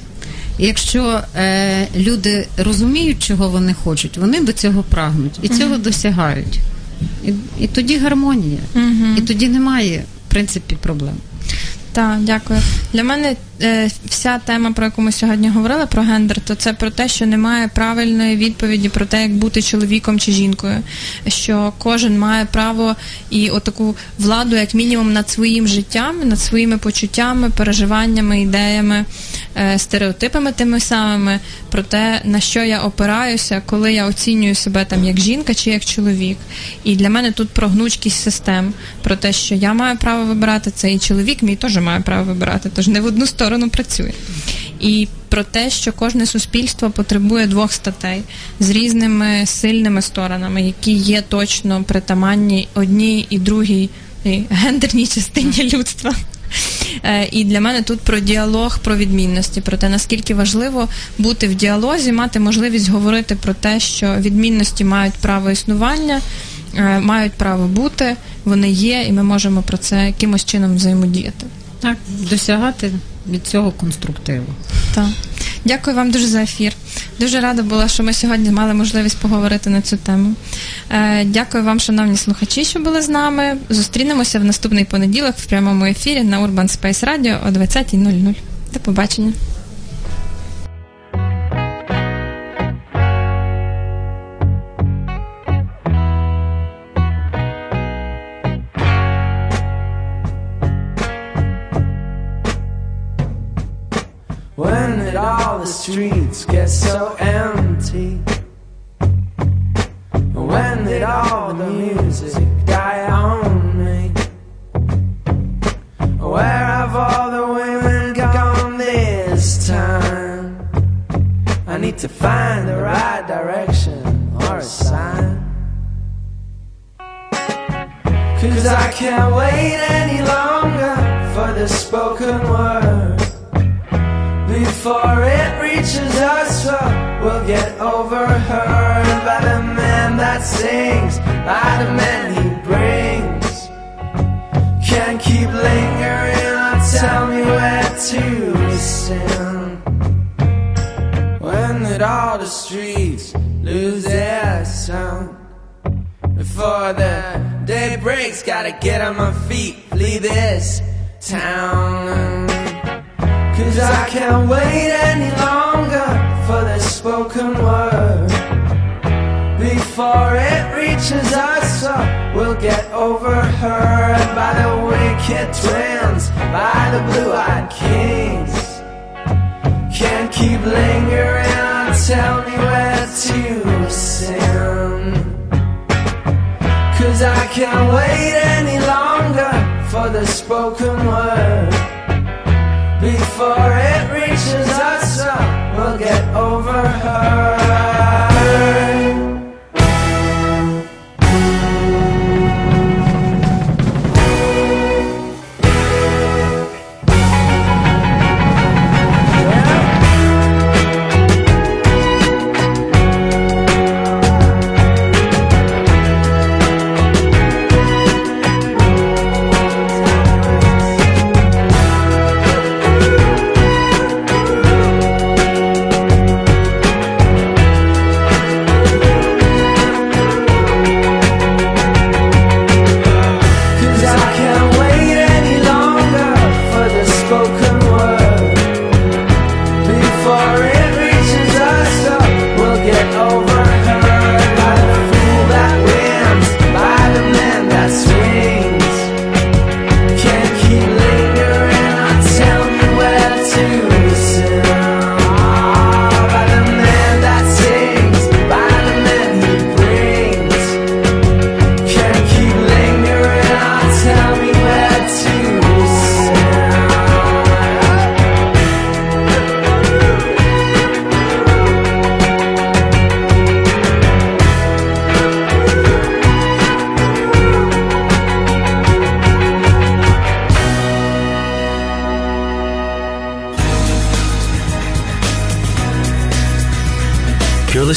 І якщо е, люди розуміють, чого вони хочуть, вони до цього прагнуть і цього досягають. І, і тоді гармонія, і тоді немає, в принципі, проблем. Так, дякую. Для мене вся тема, про яку ми сьогодні говорили, про гендер, то це про те, що немає правильної відповіді про те, як бути чоловіком чи жінкою. Що кожен має право і отаку владу, як мінімум, над своїм життям, над своїми почуттями, переживаннями, ідеями, е, стереотипами тими самими, про те, на що я опираюся, коли я оцінюю себе там як жінка чи як чоловік. І для мене тут про гнучкість систем, про те, що я маю право вибирати це, і чоловік мій теж має право вибирати, тож не в одну сторону працює. І про те, що кожне суспільство потребує двох статей з різними сильними сторонами, які є точно притаманні одній і другій і гендерній частині людства. Е, І для мене тут про діалог, про відмінності, про те, наскільки важливо бути в діалозі, мати можливість говорити про те, що відмінності мають право існування, е, мають право бути, вони є, і ми можемо про це якимось чином взаємодіяти. Так, досягати від цього конструктиву. Так. Дякую вам дуже за ефір. Дуже рада була, що ми сьогодні мали можливість поговорити на цю тему. Е, дякую вам, шановні слухачі, що були з нами. Зустрінемося в наступний понеділок в прямому ефірі на Urban Space Radio о 20.00. До побачення. Streets get so empty? When did all the music die on me? Where have all the women gone this time? I need to find the right direction or a sign. Cause I can't wait any longer for the spoken word. Before it reaches us, well, we'll get overheard by the man that sings, by the man he brings. Can't keep lingering on, tell me where to sing. When did all the streets lose their sound? Before the day breaks, gotta get on my feet, flee this town. Cause I can't wait any longer for the spoken word. Before it reaches us, uh, we'll get overheard by the wicked twins, by the blue eyed kings. Can't keep lingering on, tell me where to sing. Cause I can't wait any longer for the spoken word. Before it reaches us, we'll get over You're